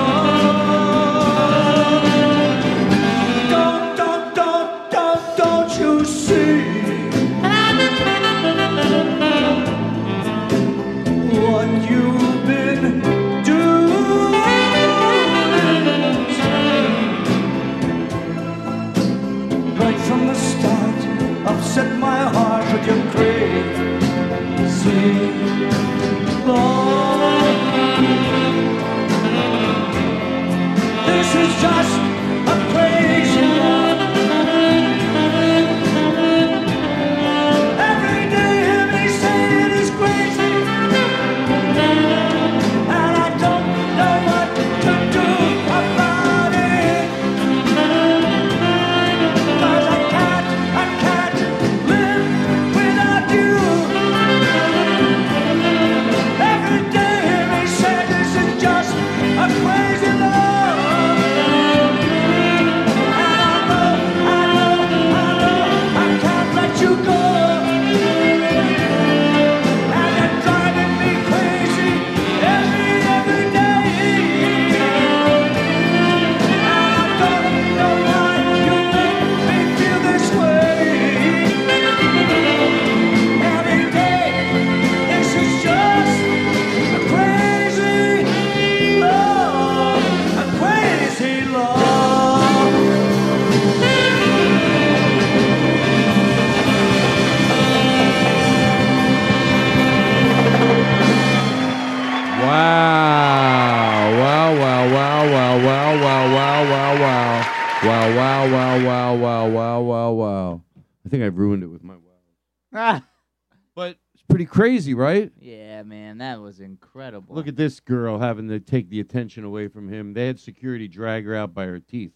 Incredible. Look at this girl having to take the attention away from him. They had security drag her out by her teeth.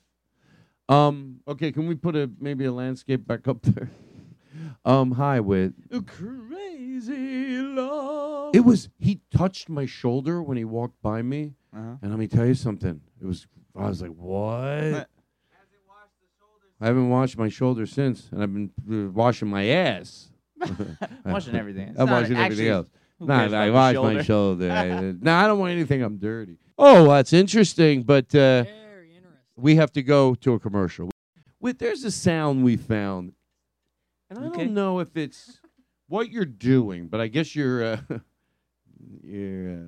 Um, okay, can we put a maybe a landscape back up there? Um, hi, Whit. Crazy love. It was he touched my shoulder when he walked by me, Uh-huh. and let me tell you something. It was I was like, what? I haven't washed my shoulder since, and I've been uh, washing my ass. Washing everything. It's I'm not- washing everything else. Nah, I wash my shoulder? no, I don't want anything. I'm dirty. Oh, that's interesting. But uh, interesting. we have to go to a commercial. Wait, there's a sound we found, and I Okay. don't know if it's what you're doing, but I guess you're, uh, you're,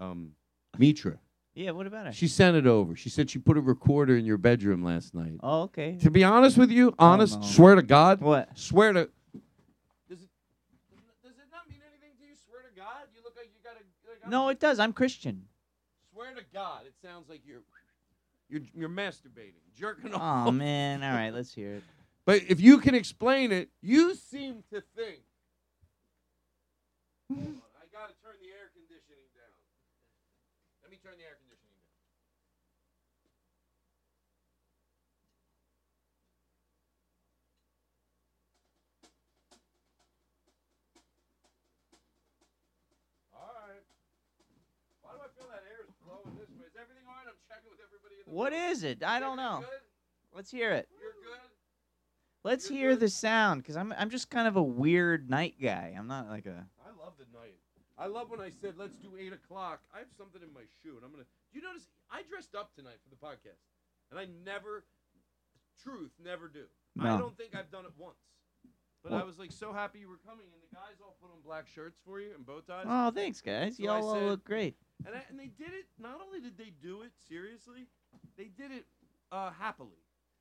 uh, um, Mitra. Yeah, what about her? She sent it over. She said she put a recorder in your bedroom last night. oh, okay. To be honest with you, honest, no. swear to God, What? swear to got a. Like, I'm- No, it does. I'm Christian. Swear to God, it sounds like you're you're you're masturbating, jerking off. Oh man. All right, let's hear it. But if you can explain it, you seem to think. Hold on, I gotta turn the air conditioning down. Let me turn the air conditioning down. All right. Why do I feel that air is blowing this way? Is everything all right? I'm checking with everybody. In the What is it? I don't know. Let's hear it. Let's hear the sound, cause I'm I'm just kind of a weird night guy. I'm not like a. I love the night. I love when I said let's do eight o'clock. I have something in my shoe, and I'm gonna. Do you notice? I dressed up tonight for the podcast, and I never, truth, never do. No. I don't think I've done it once. But I was like so happy you were coming, and the guys all put on black shirts for you and bow ties. Oh, thanks, guys. So Y'all all look great. And, I, and they did it. Not only did they do it seriously, they did it uh, happily,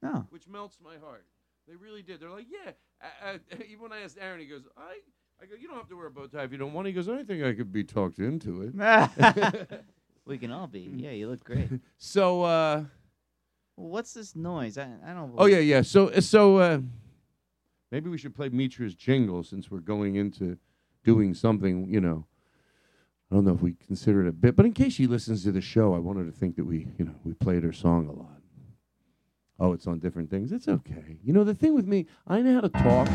Oh. which melts my heart. They really did. They're like, yeah. Uh, uh, even when I asked Aaron, he goes, I. I go, you don't have to wear a bow tie if you don't want. He goes, I think I could be talked into it. we can all be. Yeah, you look great. so, uh, Well, what's this noise? I I don't. oh yeah, yeah. So, uh, so uh, maybe we should play Mitra's jingle since we're going into doing something. You know, I don't know if we consider it a bit, but in case she listens to the show, I wanted to think that we, you know, we played her song a lot. Oh, it's on different things. It's okay. You know, the thing with me, I know how to talk.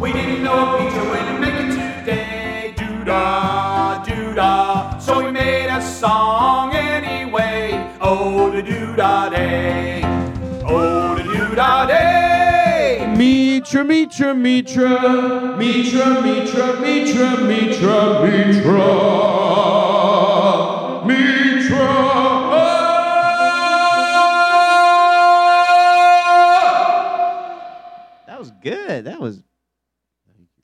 We didn't know a feature when we make it today. Doo-dah, doo-dah. So we made a song anyway. Oh, the doo-dah day. Mitra, Mitra, Mitra, Mitra, Mitra, Mitra, Mitra, Mitra, Mitra. That was good. That was.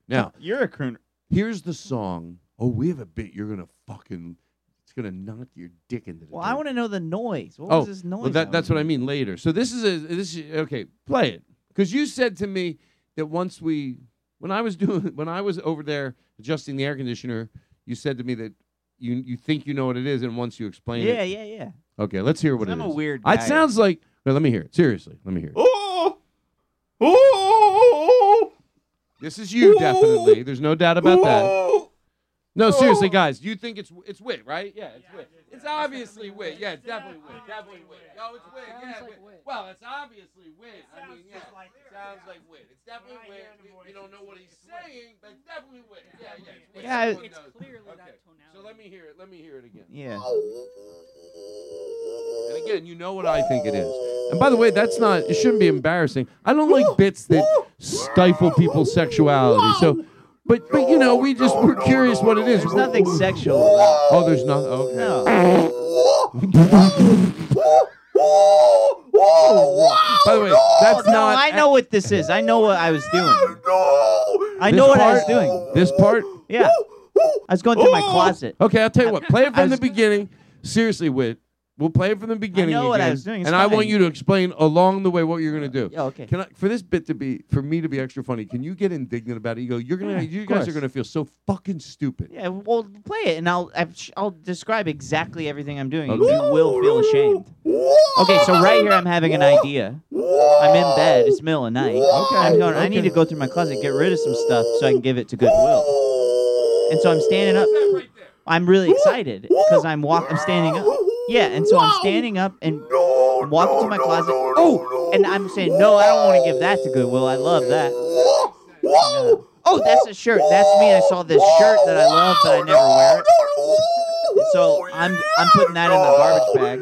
Now, You're a crooner. here's the song. Oh, we have a bit you're gonna fucking. It's gonna knock your dick into the. Well, I want to know the noise. What Oh, was this noise? well, that, that's what I mean later. So this is a this is, okay. Play it because you said to me that once we when I was doing when I was over there adjusting the air conditioner, you said to me that you you think you know what it is, and once you explain Yeah, it, yeah, yeah. Yeah. Okay, let's hear what it I'm is. a weird It sounds like. Well, let me hear it. Seriously, let me hear it. Oh, oh, This is you, definitely. There's no doubt about that. Oh. No, seriously, guys. You think it's it's Whit, right? Yeah, it's Whit. It's obviously Whit. Yeah, it's definitely Whit. Definitely Whit. Yo, it's Whit. Yeah, like Whit. Whit. Well, it's obviously Whit. I mean, yeah, sounds like Whit. It's definitely Whit. We, we don't know what he's saying, but it's definitely Whit. Yeah, yeah. It's Whit. Yeah, Everyone It's clearly Okay. that tonality. So let me hear it. Let me hear it again. Yeah. And again, you know what I think it is. And by the way, that's not. It shouldn't be embarrassing. I don't like bits that stifle people's sexuality. So, but but you know, we just we're curious what it is. There's nothing sexual. Oh, there's not. Okay. No. By the way, that's No, not. I know what this is. I know what I was doing. I This know what I part- was doing. This part. Yeah. I was going through my closet. Okay, I'll tell you what. Play it from the beginning. Seriously, Whit. We'll play it from the beginning I know what I was doing. It's and I want you to explain along the way what you're gonna do. Yeah, okay. Can I, for this bit to be, for me to be extra funny, can you get indignant about it? You go, you're gonna, Yeah, you guys are gonna feel so fucking stupid. Yeah, well, play it, and I'll I'll describe exactly everything I'm doing. Okay. You will feel ashamed. Okay, so right here I'm having an idea. I'm in bed. It's middle of night. Okay, I'm going. Okay. I need to go through my closet, get rid of some stuff, so I can give it to Goodwill. And so I'm standing up. That right there. I'm really excited because I'm walk. I'm standing up. Yeah, and so I'm standing up and I'm walking to my closet. Oh, and I'm saying no. I don't want to give that to Goodwill. I love that. Yeah. Oh, that's a shirt. That's me. I saw this shirt that I love, but I never wear it. So I'm I'm putting that in the garbage bag.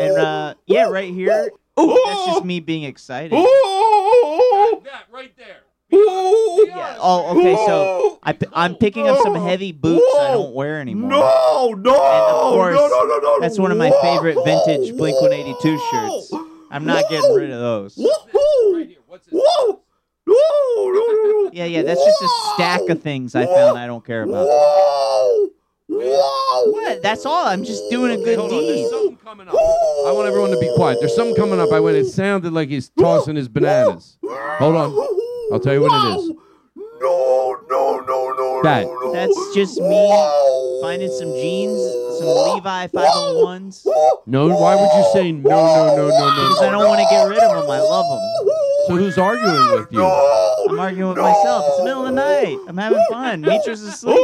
And uh, yeah, right here. Oh, that's just me being excited. That right there. Yeah. Oh, okay. So I, I'm picking up some heavy boots I don't wear anymore. No, no, And of course, no, no, no, no. that's one of my favorite vintage Blink 182 shirts. I'm not getting rid of those. Right here. What's it? Whoa! No, no, no, no. Yeah, yeah. That's just a stack of things I found I don't care about. Whoa! Whoa! What? That's all. I'm just doing a Okay, good hold on. There's deed. something coming up. I want everyone to be quiet. There's something coming up. I went. It sounded like he's tossing his bananas. Hold on. I'll tell you what it is. No, no, no, no, That. no, no. That's just me Whoa! finding some jeans, some Levi 501s. No, why would you say no, no, no, no, no? Because I don't want to get rid of them. I love them. So who's arguing with you? I'm arguing with myself. It's the middle of the night. I'm having fun. Nature's asleep.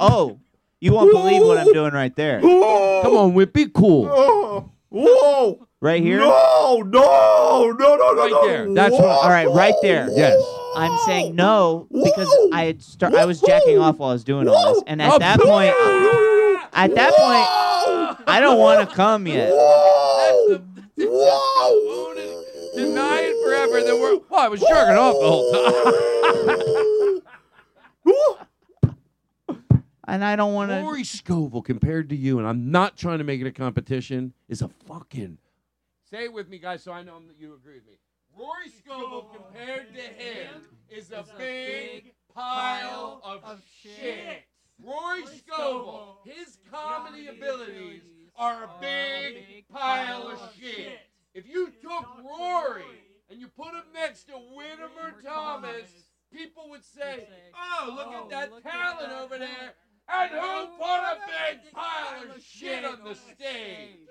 Oh, you won't believe what I'm doing right there. Come on, Whit, be cool. Whoa! Right here? No, no, no, no, no, Right no. there. That's what- All right, right there. Yes. I'm saying no because I had start, I was jacking off while I was doing all this, and at that point, at that point, I don't want to come yet. Deny it forever. Then we're. Well, I was jerking off the whole time. And I don't want to. Rory Scovel compared to you, and I'm not trying to make it a competition, is a fucking. Say it with me, guys, so I know that you agree with me. Rory Scovel compared to him is a big pile of shit. Rory Scovel, his comedy abilities are a big pile of shit. If you took Rory and you put him next to Whitmer Thomas, people would say, "Oh, look at oh, that talent over there." And who put a big pile of shit on the stage?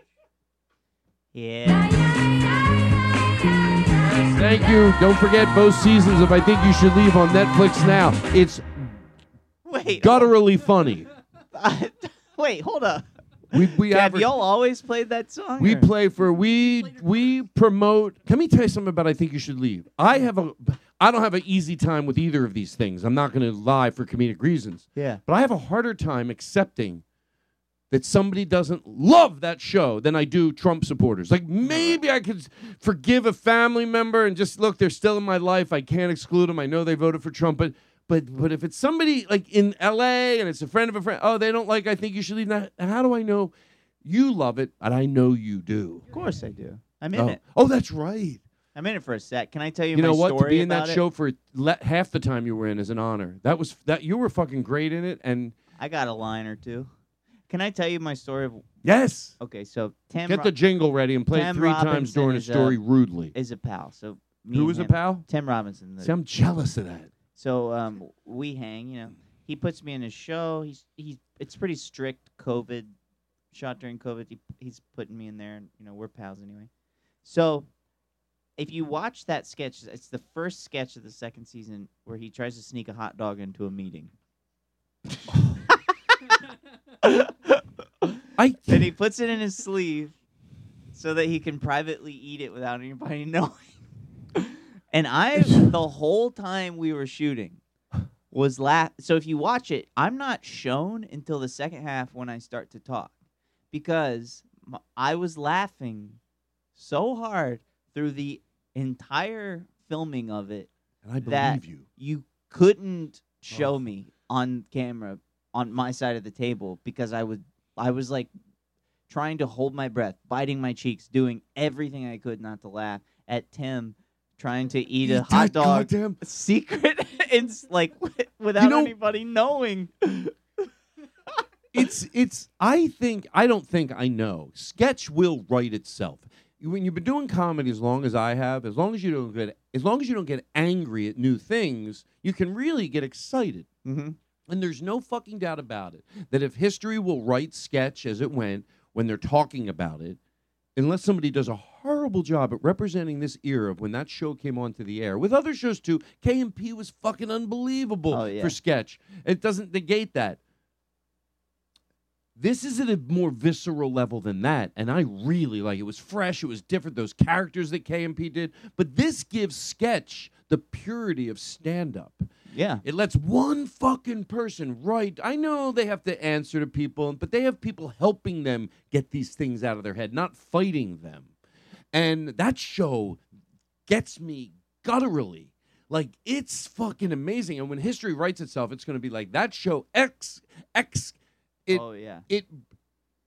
Yeah. Thank you. Don't forget both seasons of I Think You Should Leave on Netflix now. It's Wait. gutturally funny. Wait. Hold up. We we Have y'all always played that song? we or- play for we we promote. Let me tell you something about I Think You Should Leave. I have a I don't have an easy time with either of these things. I'm not going to lie for comedic reasons. Yeah. But I have a harder time accepting that somebody doesn't love that show than I do Trump supporters. Like maybe I could forgive a family member and just look, they're still in my life. I can't exclude them. I know they voted for Trump, but but but if it's somebody like in LA and it's a friend of a friend, oh, they don't like I think you should leave. Now, how do I know you love it and I know you do? Of course I do. I'm in Oh, it. oh that's right. I'm in it for a sec. Can I tell you, You know what? To be in that it? show for le- half the time you were in is an honor. That was that you were fucking great in it, and I got a line or two. Can I tell you my story of? yes, Okay, so Tim get Ro- the jingle ready and play it Tim three times Robinson during a is a- story rudely. is a pal. So me Who and a him- pal? Tim Robinson. the- See, I'm jealous of that. So um, we hang. You know, he puts me in his show. He's he's it's pretty strict COVID shot during COVID. He, he's putting me in there, and you know we're pals anyway. So if you watch that sketch, it's the first sketch of the second season where he tries to sneak a hot dog into a meeting. I and he puts it in his sleeve so that he can privately eat it without anybody knowing. and I, the whole time we were shooting, was laugh. So if you watch it, I'm not shown until the second half when I start to talk, because m- I was laughing so hard through the entire filming of it and I that you. you couldn't show Oh. me on camera on my side of the table because I would I was like trying to hold my breath, biting my cheeks, doing everything I could not to laugh at Tim trying to eat a hot dog goddamn- secret and like without know- anybody knowing. It's it's. I think I don't think I know. Sketch will write itself. When you've been doing comedy as long as I have, as long as you don't get as long as you don't get angry at new things, you can really get excited. mm-hmm. And there's no fucking doubt about it that if history will write sketch as it went when they're talking about it, unless somebody does a horrible job at representing this era of when that show came onto the air, with other shows too, K&P was fucking unbelievable Oh, yeah. for sketch. It doesn't negate that. This is at a more visceral level than that, and I really like it. It was fresh, it was different. Those characters that K&P did, but this gives sketch the purity of stand-up. Yeah. It lets one fucking person write. I know they have to answer to people, but they have people helping them get these things out of their head, not fighting them. And that show gets me gutturally. Like it's fucking amazing. And when history writes itself, it's going to be like that show X X. It oh yeah. it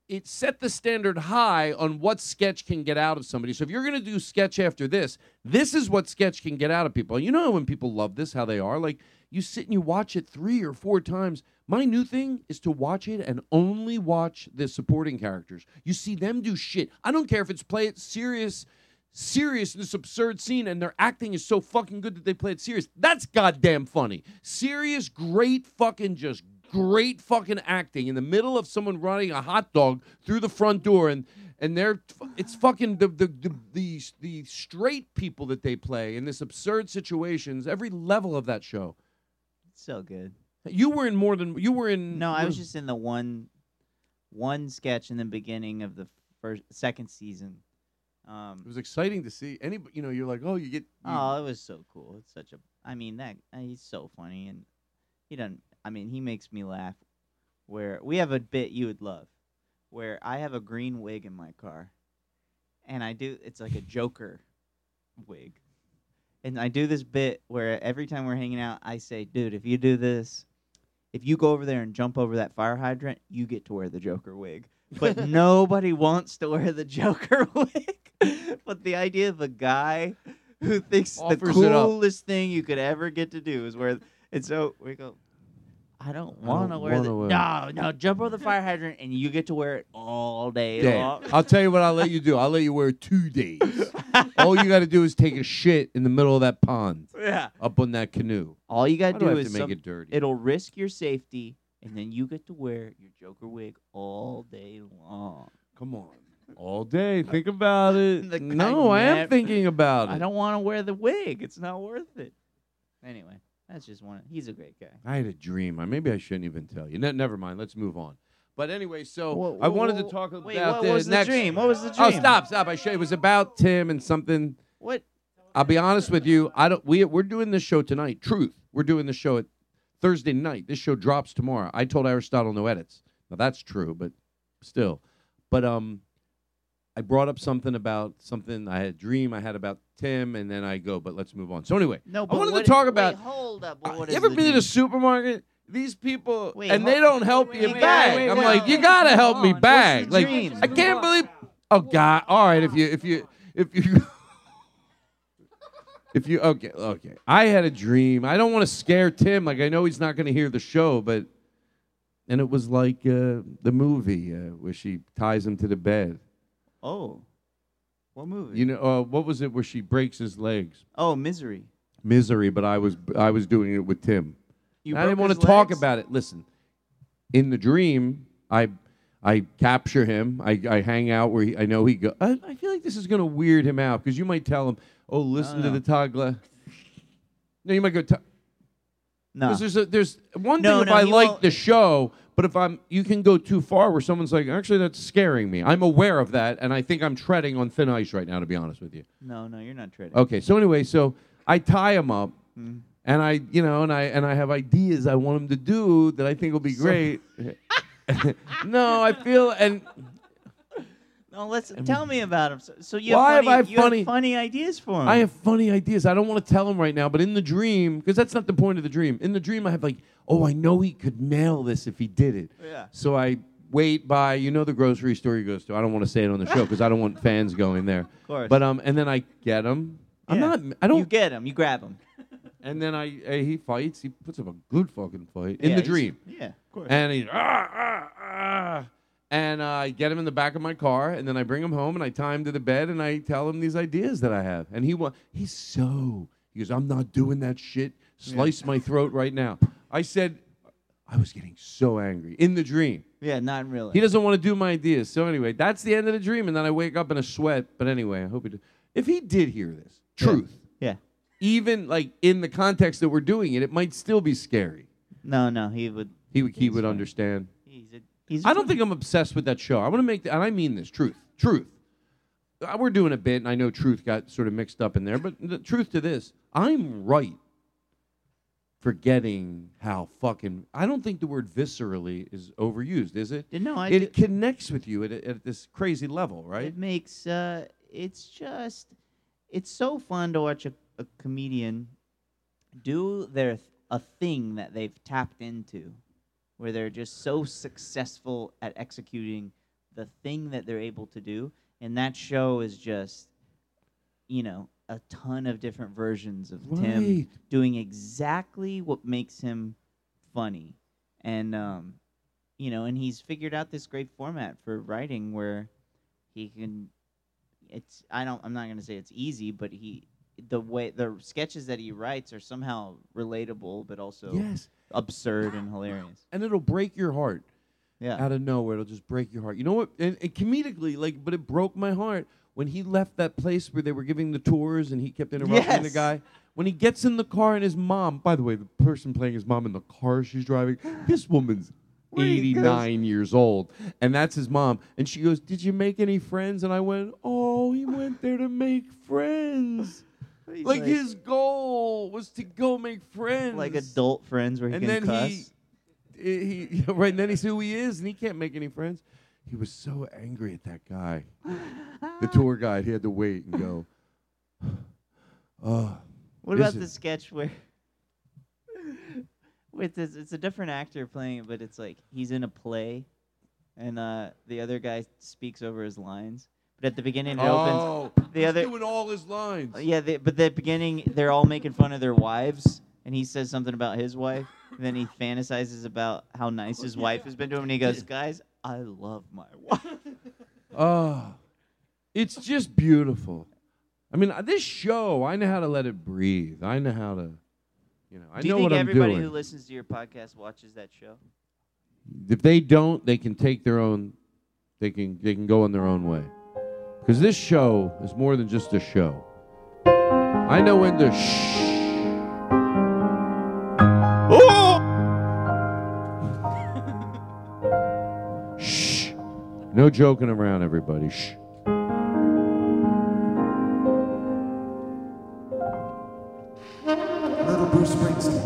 it set the standard high on what sketch can get out of somebody. So if you're going to do sketch after this, this is what sketch can get out of people. You know how when people love this, how they are. Like you sit and you watch it three or four times. My new thing is to watch it and only watch the supporting characters. You see them do shit. I don't care if it's play it serious serious in this absurd scene, and their acting is so fucking good that they play it serious. That's goddamn funny. Serious, great fucking just great fucking acting in the middle of someone running a hot dog through the front door and and they're it's fucking the the the the, the straight people that they play in this absurd situations every level of that show So good. you were in more than you were in No, I was just in the one one sketch in the beginning of the first second season. Um, it was exciting to see any you know you're like oh you get you- Oh, it was so cool. It's such a. I mean, that uh, he's so funny, and he doesn't. I mean, he makes me laugh. Where we have a bit you would love, where I have a green wig in my car, and I do. It's like a Joker wig, and I do this bit where every time we're hanging out, I say, "Dude, if you do this, if you go over there and jump over that fire hydrant, you get to wear the Joker wig." But nobody wants to wear the Joker wig. but the idea of a guy who thinks the Offers coolest thing you could ever get to do is wear. And so we go. I don't want to wear the. wanna wear- No, no, jump over the fire hydrant and you get to wear it all day Day. long. I'll tell you what I'll let you do. I'll let you wear it two days. All you got to do is take a shit in the middle of that pond, yeah. up on that canoe. All you Why got do I to do have is to make some- it dirty? it'll risk your safety, and then you get to wear your Joker wig all day long. Come on, all day. Think about it. Guy no, I am never- thinking about it. I don't want to wear the wig. It's not worth it. Anyway, that's just one. He's a great guy. I had a dream. I maybe I shouldn't even tell you. Ne- never mind. Let's move on. But anyway, so Wha- I wanted to talk about wait, what the was the next. dream? What was the dream? Oh, dream? stop, stop! I should. It was about Tim and something. What? I'll be honest with you. I don't. We we're doing this show tonight. Truth. We're doing this show at Thursday night. This show drops tomorrow. I told Aristotle no edits. Now that's true, but still. But um, I brought up something about something I had a dream I had about Tim, and then I go. But let's move on. So anyway, No, I wanted to talk wait, about. hold up. Uh, you ever been in a supermarket? These people, Wait, and they don't help wait, you wait, bag. wait, I'm wait, like, wait. you gotta help me bag. Like? I can't believe. Oh God! All right, if you if you if you if you okay okay, I had a dream. I don't want to scare Tim. Like I know he's not going to hear the show, but and it was like uh, the movie uh, where she ties him to the bed. Oh, what movie? You know uh, what was it where she breaks his legs? oh, Misery. Misery, but I was I was doing it with Tim. You I didn't want to talk about it. Listen, in the dream, I I capture him. I, I hang out where he, I know he go. I, I feel like this is going to weird him out because you might tell him, "Oh, listen No, to the Glass." No, you might go. "Ta- No. there's a, there's one No, thing if I like the show, but if I'm you can go too far where someone's like, actually, that's scaring me. I'm aware of that, and I think I'm treading on thin ice right now. To be honest with you. No, no, you're not treading. Okay, so anyway, so I tie him up, Mhm. and I, you know, and I and I have ideas I want him to do that I think will be So- great. no, I feel and No, let's tell me about him. So, so you Why have have I you have funny- funny ideas for him. I have funny ideas. I don't want to tell him right now, but in the dream, because that's not the point of the dream. In the dream, I have like, oh, I know he could mail this if he did it. Yeah. So I wait by, you know, the grocery store he goes to. I don't want to say it on the show because I don't want fans going there. Of course. But um, and then I get him. I'm Yeah. not. I don't. You get him. You grab him. And then I, uh, he fights. He puts up a good fucking fight in Yeah, the he's- dream. Yeah, of course. And he's ah ah ah, and uh, I get him in the back of my car, and then I bring him home, and I tie him to the bed, and I tell him these ideas that I have, and he wa- he's so he goes, I'm not doing that shit. Slice my throat right now. I said, I was getting so angry in the dream. yeah, not really. He doesn't want to do my ideas. So anyway, that's the end of the dream, and then I wake up in a sweat. But anyway, I hope he. Did. If he did hear this, truth, Yeah. even like in the context that we're doing it, it might still be scary. No, no, he would. He would he would fine. understand. He's a, he's. I don't think I'm obsessed with that show. I want to make, that. and I mean this, truth, truth. Uh, We're doing a bit, and I know truth got sort of mixed up in there, but the truth to this, I'm right. Forgetting how fucking, I don't think the word viscerally is overused, is it? No, I. it do- connects with you at, at this crazy level, right? It makes. Uh, it's just. It's so fun to watch a, a comedian do their th- a thing that they've tapped into, where they're just so successful at executing the thing that they're able to do, and that show is just, you know, a ton of different versions of Tim doing exactly what makes him funny, and um, you know, and he's figured out this great format for writing where he can it's I don't I'm not gonna say it's easy, but he the way the sketches that he writes are somehow relatable, but also Yes. absurd and hilarious. and it'll break your heart. Yeah. Out of nowhere, it'll just break your heart. You know what? And, and comedically, like, but it broke my heart when he left that place where they were giving the tours, and he kept interrupting the Yes. guy. When he gets in the car and his mom, by the way, the person playing his mom in the car she's driving, this woman's 89 years old, and that's his mom. And she goes, "Did you make any friends?" And I went, "Oh, he went there to make friends." He's Like, his goal was to go make friends, like adult friends where he and can then cuss. he, he, right, and then he said who he is, and he can't make any friends. He was so angry at that guy, the tour guide. He had to wait and go. Oh, What about the sketch where with this it's a different actor playing it, but it's like he's in a play and uh the other guy speaks over his lines. But at the beginning it Oh, opens the he's other doing all his lines. Yeah, they, but the beginning they're all making fun of their wives and he says something about his wife then he fantasizes about how nice his wife has been to him and he goes, "Guys, I love my wife." Oh, it's just beautiful. I mean, uh, this show, I know how to let it breathe. I know how to, you know, I Do you know think what I'm everybody doing. who listens to your podcast watches that show? if they don't, they can take their own. They can they can go on their own way. Because this show is more than just a show. I know when to shh. Shh. No joking around, everybody. Shh. Little Bruce Springsteen.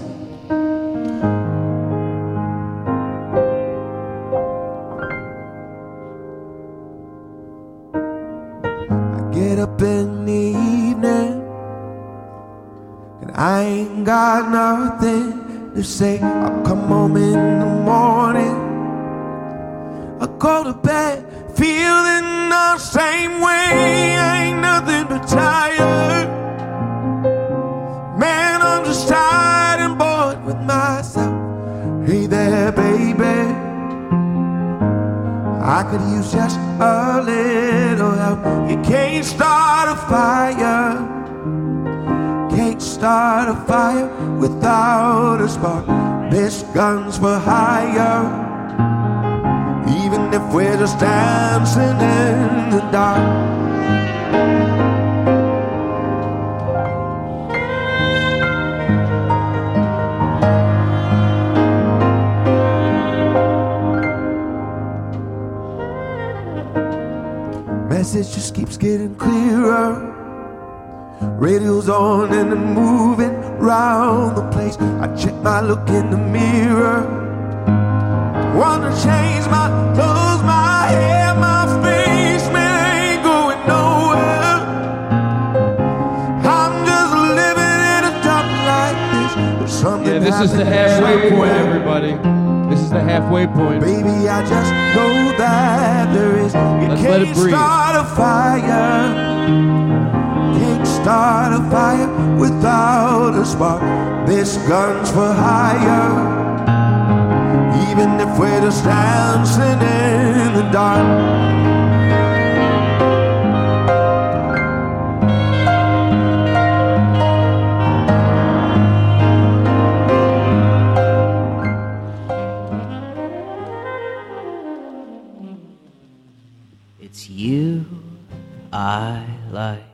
Without a spark. This gun's for hire. Even if we're just dancing in the dark. It's you I like.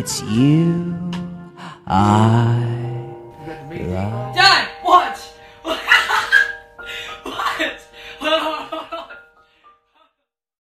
It's you I